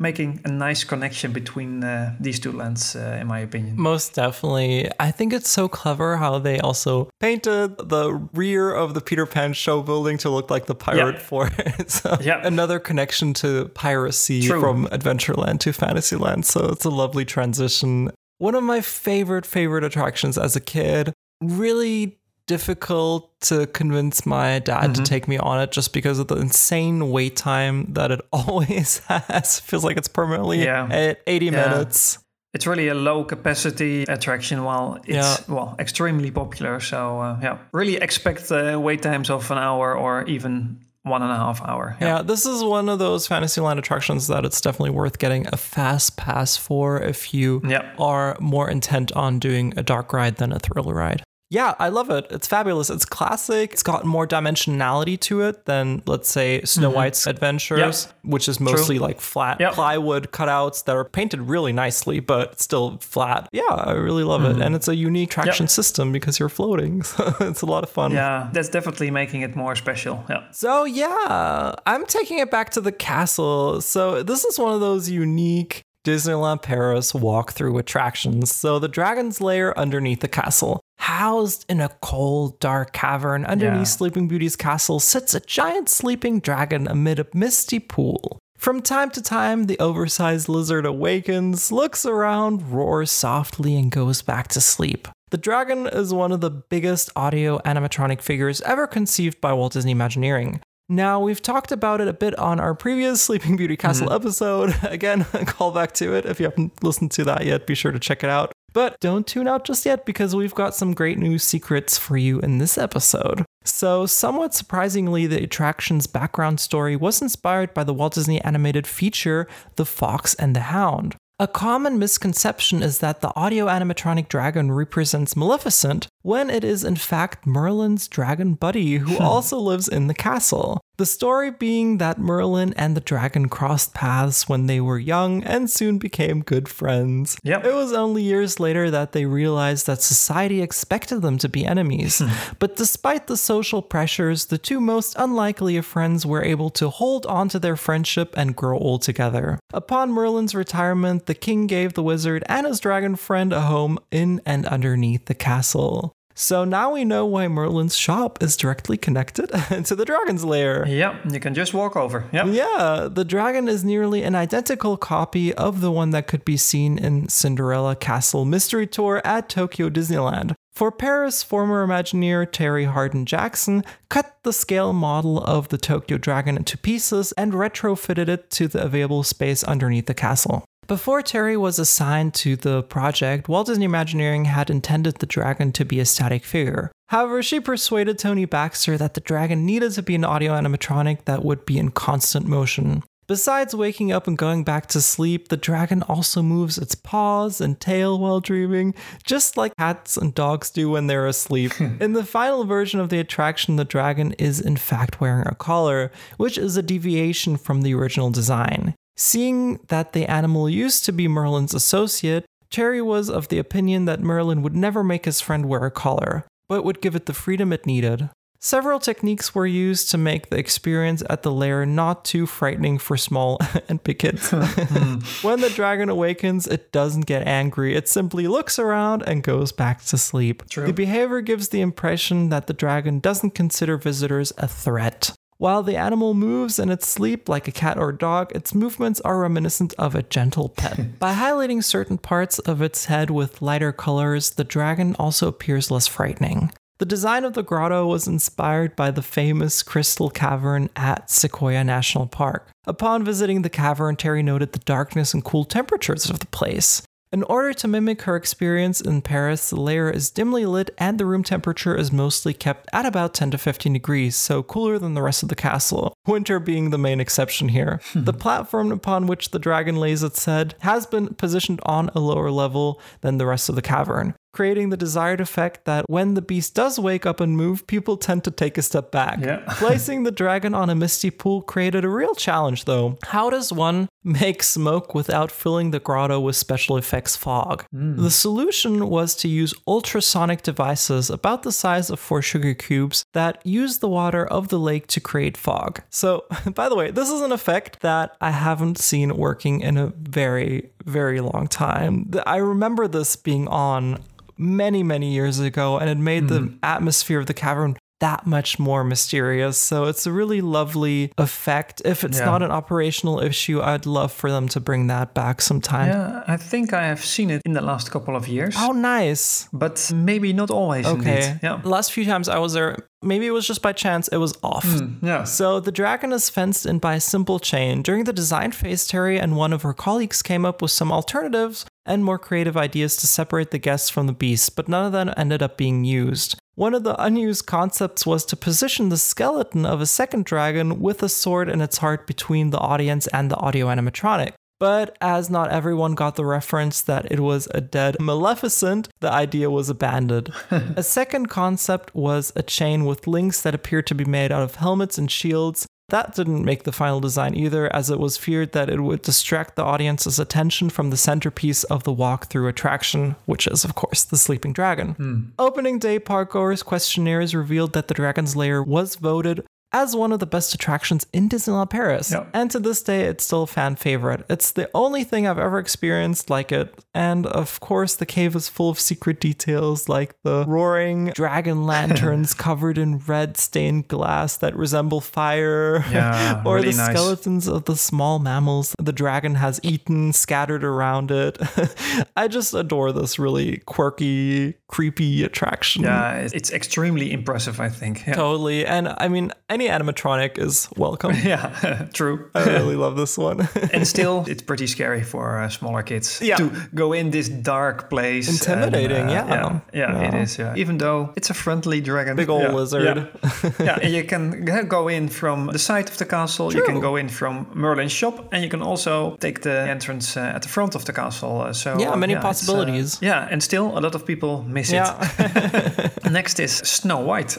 making a nice connection between uh, these two lands, uh, in my opinion. Most definitely. I think it's so clever how they also painted the rear of the Peter Pan show building to look like the pirate yeah. fort. [laughs] so yeah. another connection to piracy True. from Adventureland to Fantasyland. So it's a lovely transition. One of my favorite, favorite attractions as a kid. Really difficult to convince my dad mm-hmm. to take me on it just because of the insane wait time that it [laughs] always has. Feels like it's permanently yeah. at 80 yeah. minutes. It's really a low capacity attraction while it's yeah. well extremely popular. So uh, yeah, really expect uh, wait times of an hour or even one and a half hour. Yeah. yeah. this is one of those Fantasyland attractions that it's definitely worth getting a fast pass for if you are more intent on doing a dark ride than a thrill ride. Yeah, I love it. It's fabulous. It's classic. It's got more dimensionality to it than, let's say, Snow mm-hmm. White's Adventures, yep. which is mostly True. like flat yep. plywood cutouts that are painted really nicely, but still flat. Yeah, I really love mm-hmm. it. And it's a unique traction yep. system because you're floating. [laughs] So it's a lot of fun. Yeah, that's definitely making it more special. Yeah. So, yeah, I'm taking it back to the castle. So, this is one of those unique Disneyland Paris walk-through attractions. So the dragon's lair underneath the castle. Housed in a cold, dark cavern underneath yeah. Sleeping Beauty's castle sits a giant sleeping dragon amid a misty pool. From time to time, the oversized lizard awakens, looks around, roars softly, and goes back to sleep. The dragon is one of the biggest audio animatronic figures ever conceived by Walt Disney Imagineering. Now, we've talked about it a bit on our previous [laughs] Sleeping Beauty Castle mm-hmm. episode. [laughs] Again, [laughs] call back to it. If you haven't listened to that yet, be sure to check it out. But don't tune out just yet because we've got some great new secrets for you in this episode. So, somewhat surprisingly, the attraction's background story was inspired by the Walt Disney animated feature, The Fox and the Hound. A common misconception is that the audio animatronic dragon represents Maleficent, when it is in fact Merlin's dragon buddy who hmm. also lives in the castle. The story being that Merlin and the dragon crossed paths when they were young and soon became good friends. Yep. It was only years later that they realized that society expected them to be enemies. Hmm. [laughs] but despite the social pressures, the two most unlikely of friends were able to hold on to their friendship and grow old together. Upon Merlin's retirement, the king gave the wizard and his dragon friend a home in and underneath the castle. So now we know why Merlin's shop is directly connected [laughs] to the dragon's lair. Yep, you can just walk over. Yep. Yeah, the dragon is nearly an identical copy of the one that could be seen in Cinderella Castle Mystery Tour at Tokyo Disneyland. For Paris, former Imagineer Terry Hardin Jackson cut the scale model of the Tokyo Dragon into pieces and retrofitted it to the available space underneath the castle. Before Terry was assigned to the project, Walt Disney Imagineering had intended the dragon to be a static figure. However, she persuaded Tony Baxter that the dragon needed to be an audio animatronic that would be in constant motion. Besides waking up and going back to sleep, the dragon also moves its paws and tail while dreaming, just like cats and dogs do when they're asleep. [laughs] in the final version of the attraction, the dragon is in fact wearing a collar, which is a deviation from the original design. Seeing that the animal used to be Merlin's associate, Terry was of the opinion that Merlin would never make his friend wear a collar, but would give it the freedom it needed. Several techniques were used to make the experience at the lair not too frightening for small [laughs] and big kids. [laughs] Hmm. [laughs] when the dragon awakens, it doesn't get angry. It simply looks around and goes back to sleep. True. The behavior gives the impression that the dragon doesn't consider visitors a threat. While the animal moves in its sleep like a cat or dog, its movements are reminiscent of a gentle pet. [laughs] By highlighting certain parts of its head with lighter colors, the dragon also appears less frightening. The design of the grotto was inspired by the famous crystal cavern at Sequoia National Park. Upon visiting the cavern, Terry noted the darkness and cool temperatures of the place. In order to mimic her experience in Paris, the lair is dimly lit and the room temperature is mostly kept at about 10 to 15 degrees, so cooler than the rest of the castle, winter being the main exception here. [laughs] the platform upon which the dragon lays its head has been positioned on a lower level than the rest of the cavern creating the desired effect that when the beast does wake up and move, people tend to take a step back. Yeah. [laughs] [laughs] Placing the dragon on a misty pool created a real challenge, though. How does one make smoke without filling the grotto with special effects fog? Hmm. The solution was to use ultrasonic devices about the size of four sugar cubes that use the water of the lake to create fog. So, [laughs] by the way, this is an effect that I haven't seen working in a very, very long time. I remember this being on many, many years ago, and it made the hmm. atmosphere of the cavern that much more mysterious. So it's a really lovely effect. If it's Yeah. not an operational issue, I'd love for them to bring that back sometime. Yeah, I think I have seen it in the last couple of years, Oh, nice. but maybe not always. Okay. Indeed. Yeah. Last few times I was there, maybe it was just by chance, it was off. Hmm, yeah. So the dragon is fenced in by a simple chain. During the design phase, Terry and one of her colleagues came up with some alternatives and more creative ideas to separate the guests from the beast, but none of them ended up being used. One of the unused concepts was to position the skeleton of a second dragon with a sword in its heart between the audience and the audio animatronic. But as not everyone got the reference that it was a dead Maleficent, the idea was abandoned. [laughs] a second concept was a chain with links that appeared to be made out of helmets and shields. That didn't make the final design either, as it was feared that it would distract the audience's attention from the centerpiece of the walkthrough attraction, which is, of course, the Sleeping Dragon. Hmm. Opening day parkgoers' questionnaires revealed that the Dragon's Lair was voted as one of the best attractions in Disneyland Paris. Yep. And to this day, it's still a fan favorite. It's the only thing I've ever experienced like it. And of course, the cave is full of secret details like the roaring dragon [laughs] lanterns covered in red stained glass that resemble fire, Yeah, [laughs] or really the nice. skeletons of the small mammals the dragon has eaten scattered around it. [laughs] I just adore this really quirky, creepy attraction. Yeah, it's extremely impressive, I think. Yeah, Totally. And I mean, any animatronic is welcome. [laughs] yeah [laughs] true. I really love this one. [laughs] and still, it's pretty scary for uh, smaller kids Yeah. to go in this dark place. and, Intimidating, yeah. yeah. Yeah, it is. Yeah. Even though it's a friendly dragon. Big old Yeah, lizard. Yeah. yeah, and you can go in from the side of the castle. True. You can go in from Merlin's shop, and you can also take the entrance uh, at the front of the castle. Uh, so Yeah, many uh, possibilities. yeah, and still a lot of people miss Yeah. it. Next is Snow White.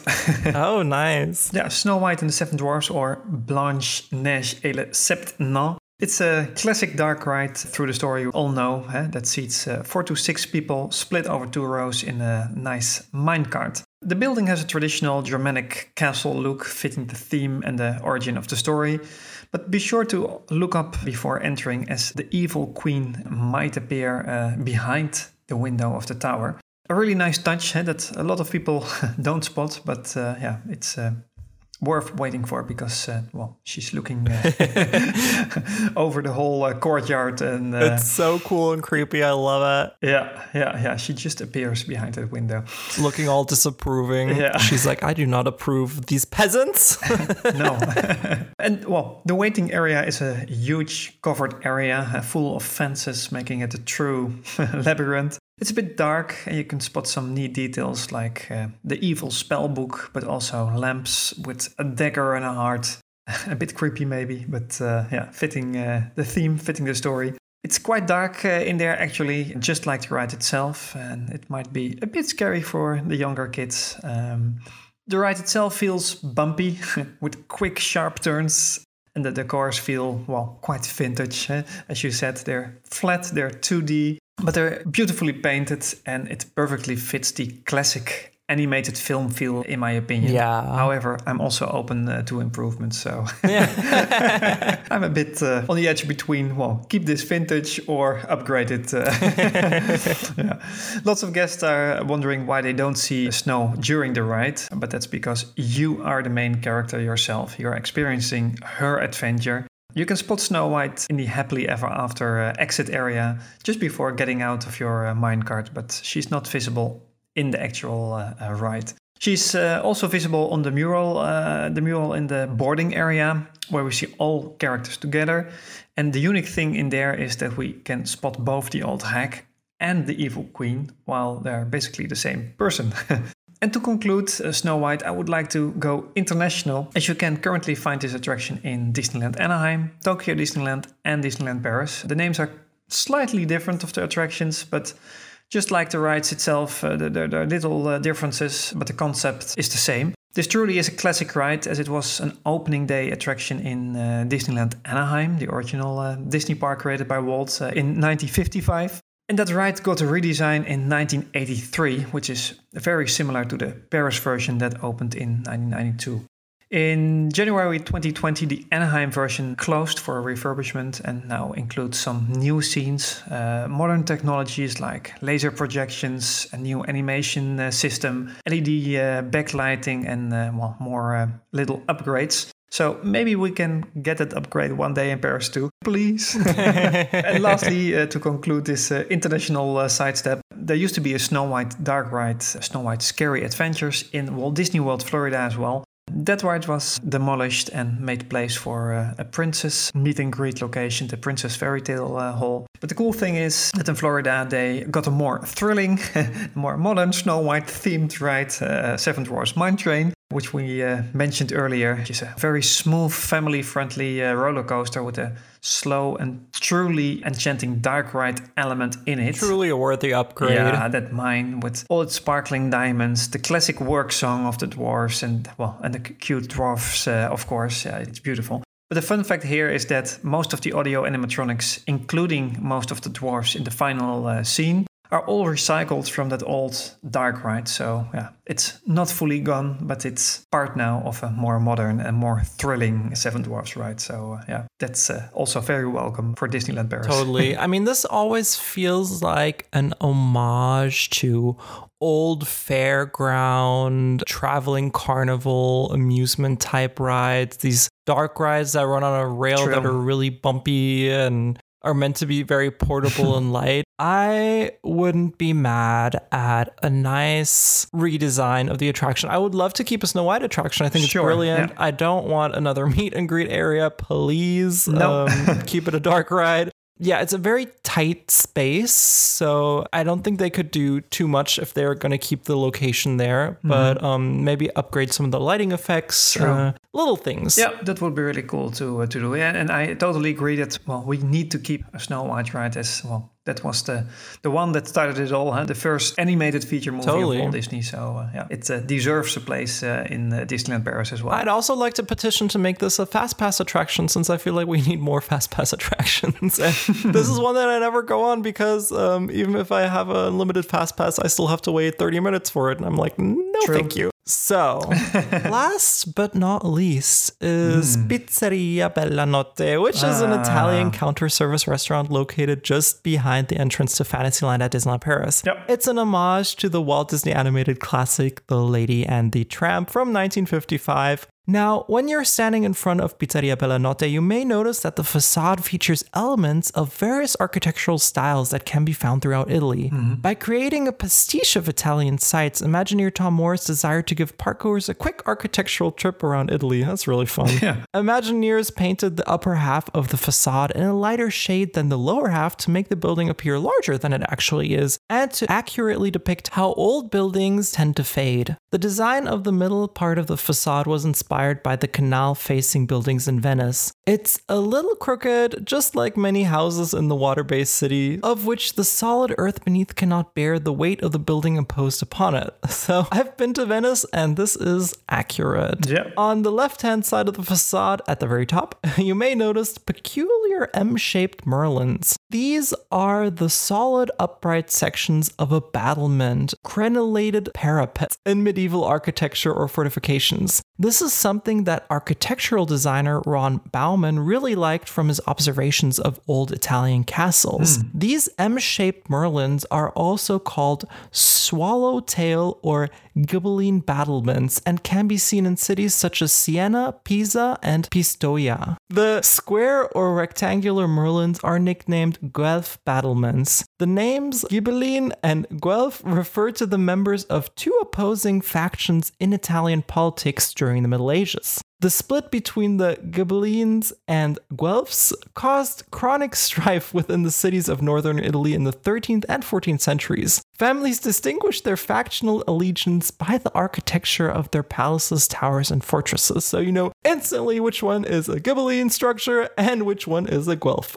oh, nice. Yeah, Snow White and the Seven Dwarfs, or Blanche Neige et le Sept Nains. It's a classic dark ride through the story you all know eh, that seats uh, four to six people split over two rows in a nice minecart. The building has a traditional Germanic castle look fitting the theme and the origin of the story, but be sure to look up before entering as the evil queen might appear uh, behind the window of the tower. A really nice touch eh, that a lot of people [laughs] don't spot, but uh, yeah, it's uh, worth waiting for because, uh, well, she's looking uh, [laughs] [laughs] over the whole uh, courtyard and uh, It's so cool and creepy. I love it. yeah, yeah, yeah. She just appears behind that window. Looking all disapproving. Yeah. She's like, I do not approve these peasants. [laughs] no. and well, the waiting area is a huge covered area uh, full of fences, making it a true labyrinth. It's a bit dark, and you can spot some neat details like uh, the evil spell book, but also lamps with a dagger and a heart. [laughs] a bit creepy maybe, but uh, yeah, fitting uh, the theme, fitting the story. It's quite dark uh, in there actually, just like the ride itself, and it might be a bit scary for the younger kids. Um, the ride itself feels bumpy [laughs] with quick, sharp turns, and the decors feel, well, quite vintage. Eh? As you said, they're flat, they're 2D, but they're beautifully painted, and it perfectly fits the classic animated film feel, in my opinion. Yeah. However, I'm also open uh, to improvements. So yeah. [laughs] I'm a bit uh, on the edge between, well, keep this vintage or upgrade it. Uh, [laughs] yeah. Lots of guests are wondering why they don't see snow during the ride, but that's because you are the main character yourself. You're experiencing her adventure. You can spot Snow White in the happily ever after uh, exit area just before getting out of your uh, minecart, but she's not visible in the actual uh, uh, ride. She's uh, also visible on the mural, the mural in the boarding area, where we see all characters together. And the unique thing in there is that we can spot both the old hag and the evil queen, while they're basically the same person. [laughs] And to conclude uh, Snow White, I would like to go international, as you can currently find this attraction in Disneyland Anaheim, Tokyo Disneyland, and Disneyland Paris. The names are slightly different of the attractions, but just like the rides itself, uh, there, are little uh, differences, but the concept is the same. This truly is a classic ride as it was an opening day attraction in uh, Disneyland Anaheim, the original uh, Disney park created by Walt uh, in 1955. And that ride got a redesign in 1983, which is very similar to the Paris version that opened in 1992. In January 2020, the Anaheim version closed for refurbishment and now includes some new scenes, uh, modern technologies like laser projections, a new animation uh, system, LED uh, backlighting, and uh, well, more uh, little upgrades. So maybe we can get that upgrade one day in Paris too, please. [laughs] and lastly, uh, to conclude this international sidestep, there used to be a Snow White dark ride, Snow White Scary Adventures in Walt Disney World, Florida as well. That ride was demolished and made place for uh, a princess meet and greet location, the Princess Fairy Tale uh, Hall. But the cool thing is that in Florida they got a more thrilling, [laughs] more modern Snow White themed ride, uh, Seven Dwarfs Mine Train, which we uh, mentioned earlier. It's a very smooth, family friendly uh, roller coaster with a slow and truly enchanting dark ride element in it. Truly a worthy upgrade. Yeah, that mine with all its sparkling diamonds, the classic work song of the dwarfs, and well, and the cute dwarfs, uh, of course. Yeah, it's beautiful. But the fun fact here is that most of the audio animatronics, including most of the dwarfs in the final uh, scene, are all recycled from that old dark ride. So yeah, it's not fully gone, but it's part now of a more modern and more thrilling Seven Dwarfs ride. So uh, yeah, that's uh, also very welcome for Disneyland Paris. Totally. I mean, this always feels like an homage to old fairground, traveling carnival, amusement type rides, these dark rides that run on a rail True. that are really bumpy and are meant to be very portable and [laughs] light. I wouldn't be mad at a nice redesign of the attraction. I would love to keep a Snow White attraction. I think it's brilliant. Yeah. I don't want another [laughs] meet and greet area. Please nope. um, keep it a dark ride yeah, it's a very tight space. So I don't think they could do too much if they're going to keep the location there, mm-hmm. but um, maybe upgrade some of the lighting effects, uh, little things. Yeah, that would be really cool to, uh, to do. Yeah, and I totally agree that, well, we need to keep a Snow White ride as, well, that was the the one that started it all, huh? the first animated feature movie totally. of Walt Disney. So uh, yeah, it uh, deserves a place uh, in uh, Disneyland Paris as well. I'd also like to petition to make this a fast pass attraction, since I feel like we need more [laughs] fast pass attractions. [laughs] this is one that I never go on because um, even if I have a limited fast pass, I still have to wait thirty minutes for it, and I'm like, no, True. thank you. So, [laughs] last but not least is mm. Pizzeria Bella Notte, which is an Italian ah. counter service restaurant located just behind the entrance to Fantasyland at Disneyland Paris. Yep. It's an homage to the Walt Disney animated classic The Lady and the Tramp from 1955, now, when you're standing in front of Pizzeria Bella Notte, you may notice that the facade features elements of various architectural styles that can be found throughout Italy. Mm-hmm. By creating a pastiche of Italian sites, Imagineer Tom Morris desired to give parkgoers a quick architectural trip around Italy. That's really fun. [laughs] Yeah. Imagineers painted the upper half of the facade in a lighter shade than the lower half to make the building appear larger than it actually is, and to accurately depict how old buildings tend to fade. The design of the middle part of the facade was inspired inspired by the canal facing buildings in Venice. It's a little crooked, just like many houses in the water based city, of which the solid earth beneath cannot bear the weight of the building imposed upon it. [laughs] So I've been to Venice and this is accurate. Yeah. On the left hand side of the facade at the very top, [laughs] you may notice peculiar M shaped merlons. These are the solid upright sections of a battlement, crenellated parapets in medieval architecture or fortifications. This is something that architectural designer Ron Bauman really liked from his observations of old Italian castles. Hmm. These M shaped merlons are also called swallowtail or Ghibelline battlements and can be seen in cities such as Siena, Pisa, and Pistoia. The square or rectangular merlons are nicknamed Guelph battlements. The names Ghibelline and Guelph refer to the members of two opposing factions in Italian politics during the Middle Ages. The split between the Ghibellines and Guelphs caused chronic [laughs] strife within the cities of northern Italy in the 13th and 14th centuries. Families distinguished their factional allegiance by the architecture of their palaces, towers, and fortresses. So you know instantly which one is a Ghibelline structure and which one is a Guelph.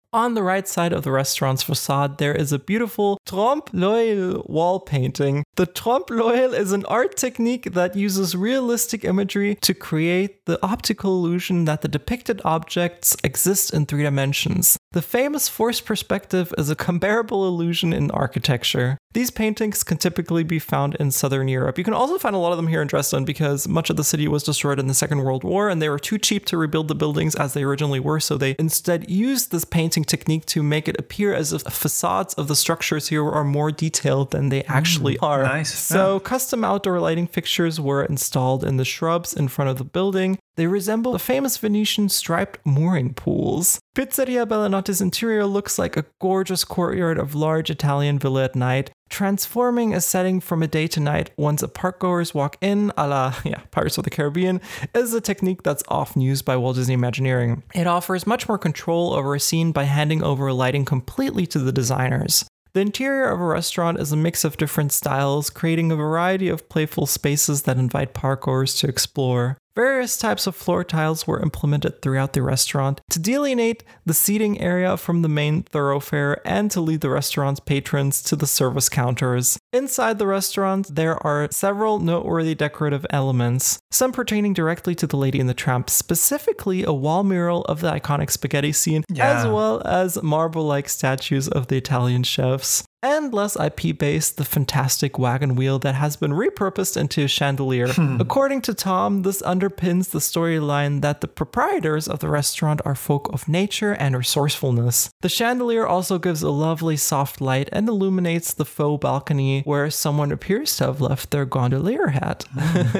[laughs] On the right side of the restaurant's facade, there is a beautiful trompe l'oeil wall painting. The trompe l'oeil is an art technique that uses realistic imagery to create the optical illusion that the depicted objects exist in three dimensions. The famous forced perspective is a comparable illusion in architecture. These paintings can typically be found in southern Europe. You can also find a lot of them here in Dresden because much of the city was destroyed in the Second World War and they were too cheap to rebuild the buildings as they originally were, so they instead used this painting technique to make it appear as if the facades of the structures here are more detailed than they mm, actually are. nice. So, custom outdoor lighting fixtures were installed in the shrubs in front of the building. They resemble the famous Venetian striped mooring poles. Pizzeria Bella Notte's interior looks like a gorgeous courtyard of large Italian villa at night, transforming a setting from a day to night once a parkgoers walk in, a la [laughs] yeah, Pirates of the Caribbean, is a technique that's often used by Walt Disney Imagineering. It offers much more control over a scene by handing over lighting completely to the designers. The interior of a restaurant is a mix of different styles, creating a variety of playful spaces that invite parkgoers to explore. Various types of floor tiles were implemented throughout the restaurant to delineate the seating area from the main thoroughfare and to lead the restaurant's patrons to the service counters. Inside the restaurant, there are several noteworthy decorative elements, some pertaining directly to the Lady and the Tramp, specifically a wall mural of the iconic spaghetti scene, Yeah. as well as marble like statues of the Italian chefs. And less IP based, the fantastic wagon wheel that has been repurposed into a chandelier. Hmm. According to Tom, this underpins the storyline that the proprietors of the restaurant are folk of nature and resourcefulness. The chandelier also gives a lovely soft light and illuminates the faux balcony where someone appears to have left their gondolier hat. Hmm. [laughs]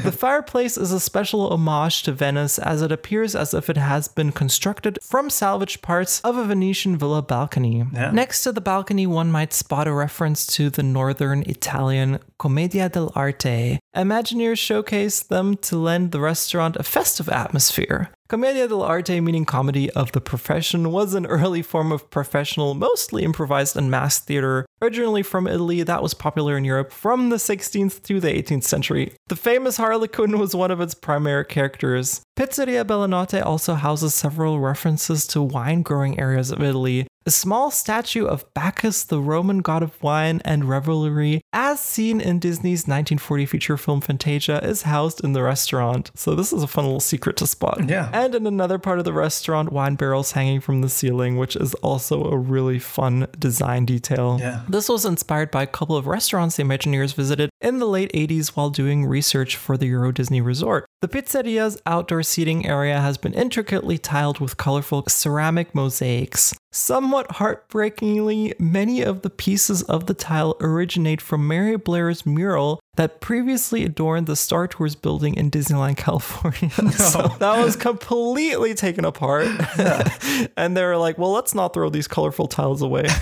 [laughs] the fireplace is a special homage to Venice as it appears as if it has been constructed from salvaged parts of a Venetian villa balcony. Yeah. Next to the balcony, one might spot a reference to the northern Italian Commedia dell'arte. Imagineers showcased them to lend the restaurant a festive atmosphere. Commedia dell'arte, meaning comedy of the profession, was an early form of professional, mostly improvised and mass theater. Originally from Italy, that was popular in Europe from the 16th to the 18th century. The famous Harlequin was one of its primary characters. Pizzeria Bella Notte also houses several references to wine growing areas of Italy. A small statue of Bacchus, the Roman god of wine and revelry, as seen in Disney's 1940 feature film Fantasia, is housed in the restaurant. So, this is a fun little secret to spot. Yeah. And in another part of the restaurant, wine barrels hanging from the ceiling, which is also a really fun design detail. Yeah. This was inspired by a couple of restaurants the Imagineers visited in the late 80s while doing research for the Euro Disney Resort. The pizzeria's outdoor seating area has been intricately tiled with colorful ceramic mosaics. Somewhat heartbreakingly, many of the pieces of the tile originate from Mary Blair's mural that previously adorned the Star Tours building in Disneyland, California. [laughs] so that was completely taken apart. [laughs] and they were like, well, let's not throw these colorful tiles away. [laughs]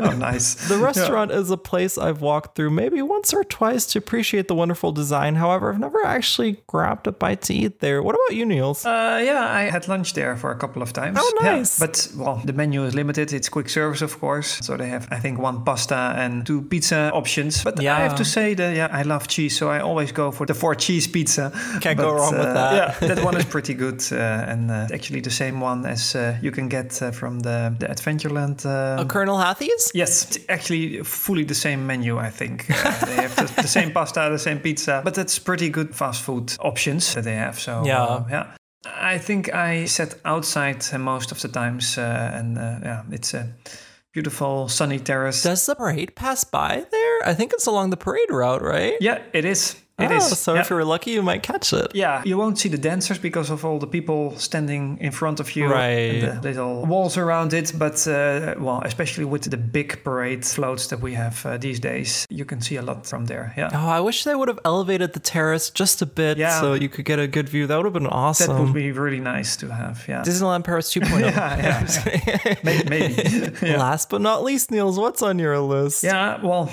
Oh, nice. The restaurant is a place I've walked through maybe once or twice to appreciate the wonderful design. However, I've never actually grabbed a bite to eat there. What about you, Niels? Uh, yeah, I had lunch there for a couple of times. Oh, Yeah, nice. but well, the menu is limited. It's quick service, of course. So they have, I think, one pasta and two pizza options. But Yeah. I have to say that yeah, I love cheese, so I always go for the four cheese pizza. Can't go But, wrong with uh, that. Yeah, that one is [laughs] pretty good, uh, and uh, actually the same one as uh, you can get uh, from the the Adventureland. Uh, A Colonel Hathi's? Yes, it's actually fully the same menu, I think. Uh, they have the, the same pasta, the same pizza, but that's pretty good fast food options that they have. So, Yeah. uh, yeah. I think I sat outside uh, most of the times, uh, and uh, yeah, it's a beautiful sunny terrace. Does the parade pass by there? I think it's along the parade route, right? yeah, it is. It oh, is. so if you're lucky, you might catch it. Yeah, you won't see the dancers because of all the people standing in front of you. Right. And the little walls around it. But, uh, well, especially with the big parade floats that we have uh, these days, you can see a lot from there. Yeah. Oh, I wish they would have elevated the terrace just a bit Yeah. so you could get a good view. That would have been awesome. That would be really nice to have. Yeah. Disneyland Paris 2.0. [laughs] yeah, yeah, [laughs] [laughs] May- Maybe. yeah. Last but not least, Niels, what's on your list? Yeah, well,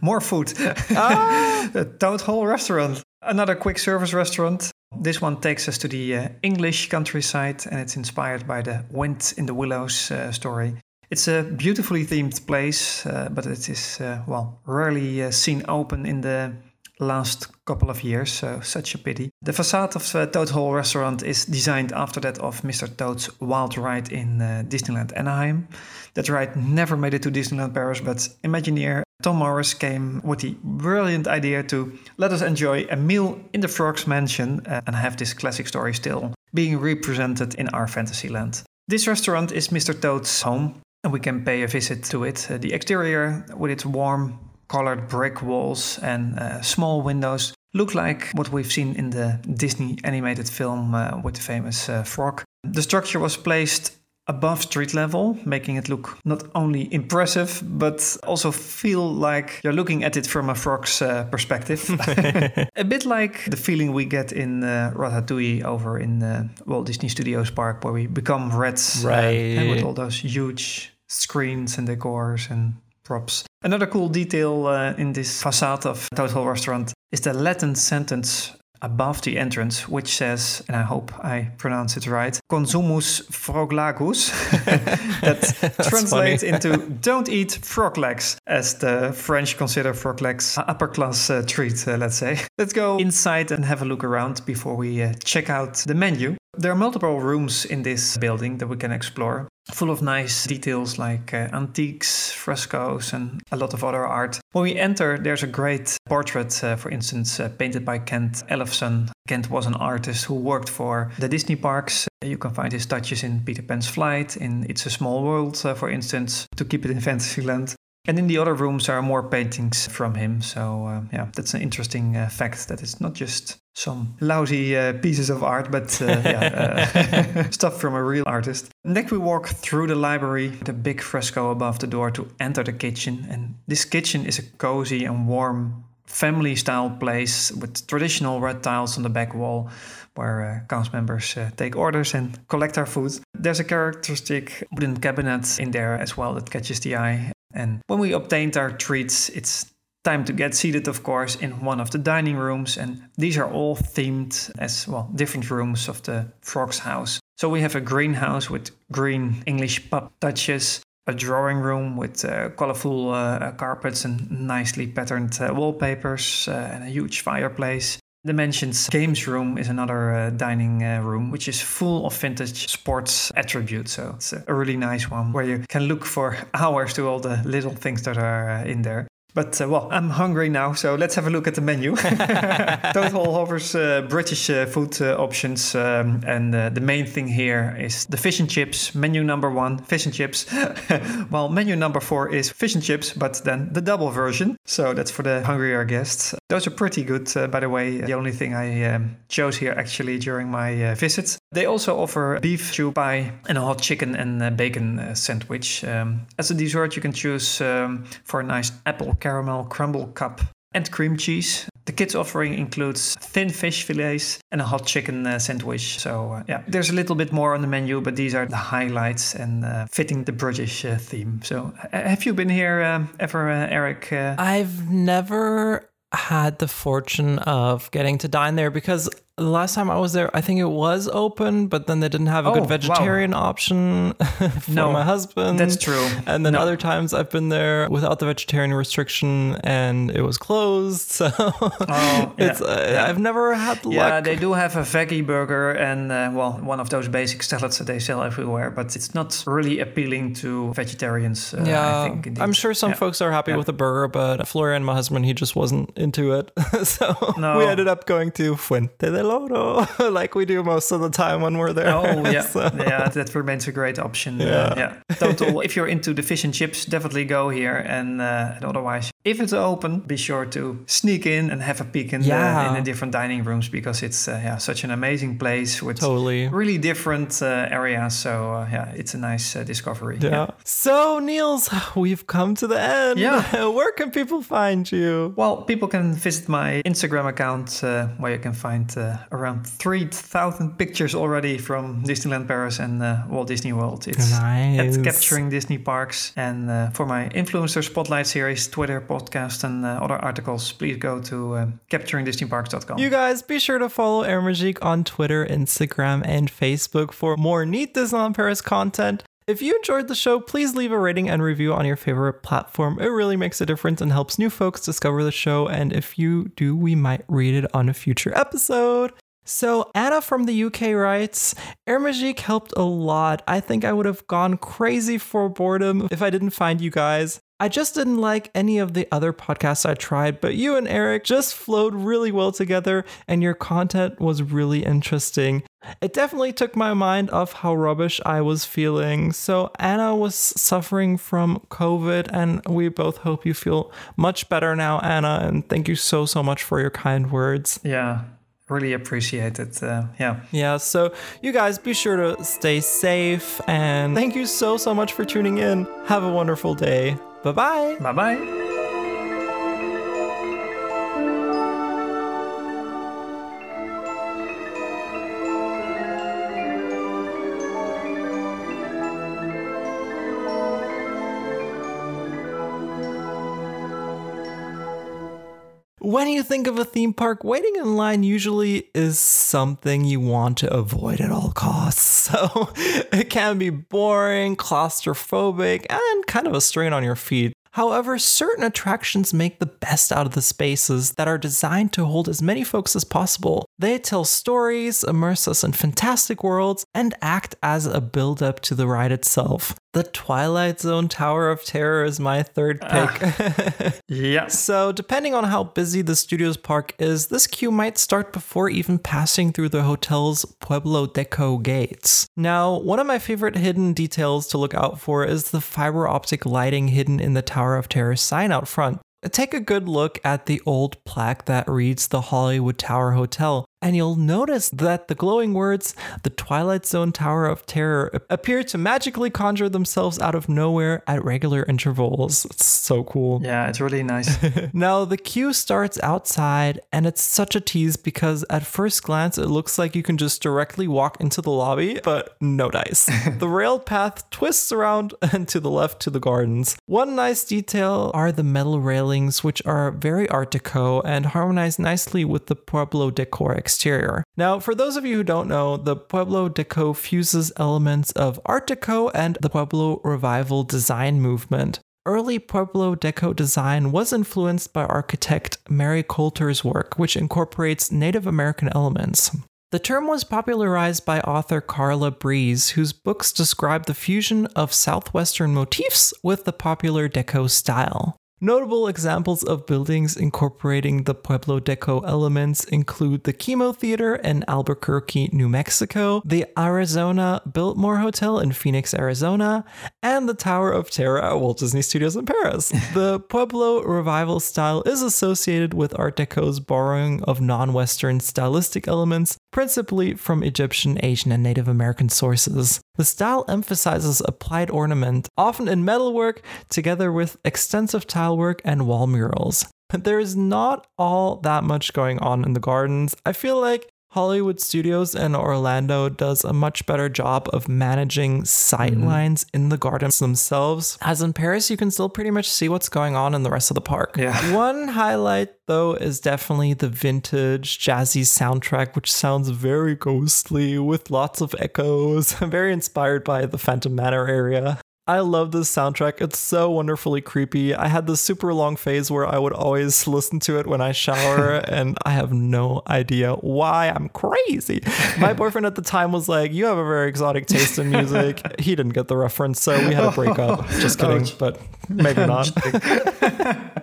more food. Ah. A Toad Hall restaurant. Another quick service restaurant. This one takes us to the uh, English countryside and it's inspired by the Wind in the Willows uh, story. It's a beautifully themed place, uh, but it is, uh, well, rarely uh, seen open in the last couple of years, so such a pity. The facade of uh, Toad Hall restaurant is designed after that of Mr. Toad's Wild Ride in uh, Disneyland Anaheim. That ride never made it to Disneyland Paris, but Imagineer Tom Morris came with the brilliant idea to let us enjoy a meal in the Frog's Mansion uh, and have this classic story still being represented in our Fantasyland. This restaurant is Mr. Toad's home, and we can pay a visit to it. Uh, the exterior, with its warm colored brick walls and uh, small windows, look like what we've seen in the Disney animated film uh, with the famous uh, frog. The structure was placed above street level, making it look not only impressive but also feel like you're looking at it from a frog's uh, perspective. [laughs] [laughs] a bit like the feeling we get in uh, Ratatouille over in uh, Walt Disney Studios Park, where we become reds, uh, Right. and with all those huge screens and decors and props. Another cool detail uh, in this facade of Toad Hall Restaurant is the Latin sentence above the entrance, which says, and I hope I pronounce it right, Consumus froglagus. [laughs] that [laughs] translates into don't eat frog legs, as the French consider frog legs a upper class uh, treat, uh, let's say. Let's go inside and have a look around before we uh, check out the menu. There are multiple rooms in this building that we can explore, full of nice details like uh, antiques, frescoes, and a lot of other art. When we enter, there's a great portrait, uh, for instance, uh, painted by Kent Ellefson. Kent was an artist who worked for the Disney parks. You can find his touches in Peter Pan's Flight, in It's a Small World, uh, for instance, to keep it in [laughs] Fantasyland. And in the other rooms are more paintings from him. So, uh, yeah, that's an interesting uh, fact that it's not just some lousy uh, pieces of art, but uh, yeah, uh, [laughs] stuff from a real artist. Next, we walk through the library, the big fresco above the door to enter the kitchen. And this kitchen is a cozy and warm family style place with traditional red tiles on the back wall where uh, cast members uh, take orders and collect our food. There's a characteristic wooden cabinet in there as well that catches the eye. And when we obtained our treats, it's time to get seated, of course, in one of the dining rooms. And these are all themed as well, different rooms of the frog's house. So we have a greenhouse with green English pub touches, a drawing room with uh, colorful uh, carpets and nicely patterned uh, wallpapers, uh, and a huge fireplace. The Mansion's games room is another uh, dining uh, room, which is full of vintage sports attributes. So it's a really nice one where you can look for [laughs] hours to all the little things that are uh, in there. But uh, well, I'm hungry now, so let's have a look at the menu. [laughs] Toad Hall offers uh, British uh, food uh, options, um, and uh, the main thing here is the fish and chips. Menu number one, fish and chips. [laughs] well, menu number four is fish and chips, but then the double version. So that's for the hungrier guests. Those are pretty good, uh, by the way. The only thing I um, chose here actually during my visit. They also offer beef stew pie and a hot chicken and bacon sandwich. Um, as a dessert, you can choose um, for a nice apple caramel crumble cup and cream cheese. The kids' offering includes thin fish fillets and a hot chicken uh, sandwich. So, uh, yeah, there's a little bit more on the menu, but these are the highlights and uh, fitting the British uh, theme. So, have you been here um, ever, uh, Eric? Uh, I've never had the fortune of getting to dine there because The last time I was there, I think it was open, but then they didn't have a Oh, good wow. vegetarian option [laughs] for No, my husband. that's true. And then No. other times I've been there without the vegetarian restriction and it was closed. [laughs] So Oh, it's yeah, uh, yeah. I've never had the Yeah, luck. they do have a veggie burger and uh, well, one of those basic salads that they sell everywhere, but it's not really appealing to vegetarians. Uh, yeah, I think. indeed. I'm sure some Yeah. folks are happy with the burger, but Florian, my husband, he just wasn't into it. [laughs] so No. we ended up going to Fuente del Oro, [laughs] like we do most of the time when we're there. Oh yeah, [laughs] So- yeah, that remains a great option. Uh, Yeah. yeah, total. if you're into the fish and chips, definitely go here. And, uh, and otherwise, if it's open, be sure to sneak in and have a peek in, Yeah. the, in the different dining rooms because it's uh, yeah such an amazing place with Totally. really different uh, areas. So uh, yeah, it's a nice uh, discovery. Yeah. So, Niels, we've come to the end. Yeah. [laughs] Where can people find you? Well, people can visit my Instagram account uh, where you can find uh, around 3,000 pictures already from Disneyland Paris and uh, Walt Disney World. It's Nice. at Capturing Disney Parks. And uh, for my Influencer Spotlight series, Twitter, podcast, and uh, other articles, please go to uh, capturingdisneyparks.com. You guys, be sure to follow Air Magique on Twitter, Instagram, and Facebook for more neat Disneyland Paris content. If you enjoyed the show, please leave a rating and review on your favorite platform. It really makes a difference and helps new folks discover the show. And if you do, we might read it on a future episode. So, Anna from the UK writes Air Magique helped a lot. I think I would have gone crazy for boredom if I didn't find you guys. I just didn't like any of the other podcasts I tried, but you and Eric just flowed really well together, and your content was really interesting. It definitely took my mind off how rubbish I was feeling. So, Anna was suffering from COVID, and we both hope you feel much better now, Anna. And thank you so, so much for your kind words. yeah, really appreciate it. Uh, yeah. Yeah, so you guys be sure to stay safe, and thank you so, so much for tuning in. Have a wonderful day. Bye bye. Bye bye. When you think of a theme park, waiting in line usually is something you want to avoid at all costs. [laughs] So it can be boring, claustrophobic, and kind of a strain on your feet. However, certain attractions make the best out of the spaces that are designed to hold as many folks as possible. They tell stories, immerse us in fantastic worlds, and act as a build up to the ride itself. The Twilight Zone Tower of Terror is my third ah. pick. [laughs] Yeah. So, depending on how busy the studio's park is, this queue might start before even passing through the hotel's Pueblo Deco gates. Now, one of my favorite hidden details to look out for is the fiber optic lighting hidden in the Tower of Terror sign out front. Take a good look at the old plaque that reads the Hollywood Tower Hotel, and you'll notice that the glowing words, the Twilight Zone Tower of Terror, appear to magically conjure themselves out of nowhere at regular intervals. It's so cool. Yeah, it's really nice. [laughs] Now, the queue starts outside, and it's such a tease because at first glance, it looks like you can just directly walk into the lobby, but no dice. [laughs] the rail path twists around [laughs] and to the left to the gardens. One nice detail are the metal railings, which are very Art Deco and harmonize nicely with the Pueblo Deco exterior. Now, for those of you who don't know, the Pueblo Deco fuses elements of Art Deco and the Pueblo Revival design movement. Early Pueblo Deco design was influenced by architect Mary Colter's work, which incorporates Native American elements. The term was popularized by author Carla Breeze, whose books describe the fusion of Southwestern motifs with the popular Deco style. Notable examples of buildings incorporating the Pueblo Deco elements include the KiMo Theater in Albuquerque, New Mexico, the Arizona Biltmore Hotel in Phoenix, Arizona, and the Tower of Terror at Walt Disney Studios in Paris. [laughs] the Pueblo revival style is associated with Art Deco's borrowing of non Western stylistic elements, principally from Egyptian, Asian, and Native American sources. The style emphasizes applied ornament, often in metalwork, together with extensive tile work and wall murals. [laughs] There is not all that much going on in the gardens. I feel like Hollywood Studios in Orlando does a much better job of managing sight mm-hmm. lines in the gardens themselves. As in Paris, you can still pretty much see what's going on in the rest of the park. Yeah. [laughs] One highlight, though, is definitely the vintage jazzy soundtrack, which sounds very ghostly with lots of echoes. I'm [laughs] very inspired by the Phantom Manor area. I love this soundtrack. It's so wonderfully creepy. I had this super long phase where I would always [laughs] listen to it when I shower, [laughs] and I have no idea why. I'm crazy. My [laughs] boyfriend at the time was like, You have a very exotic taste in music. He didn't get the reference, so we had to break up. Just kidding, but maybe not.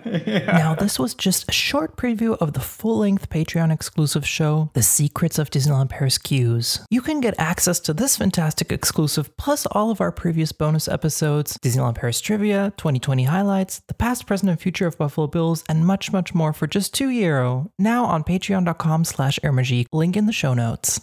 [laughs] Now, this was just a short preview of the full length Patreon exclusive show, The Secrets of Disneyland Paris Queues. You can get access to this fantastic exclusive plus all of our previous bonus episodes, Disneyland Paris trivia, 2020 highlights, the past, present, and future of Buffalo Bills, and much, much more for just 2 euro. Now on patreon.com slash link in the show notes.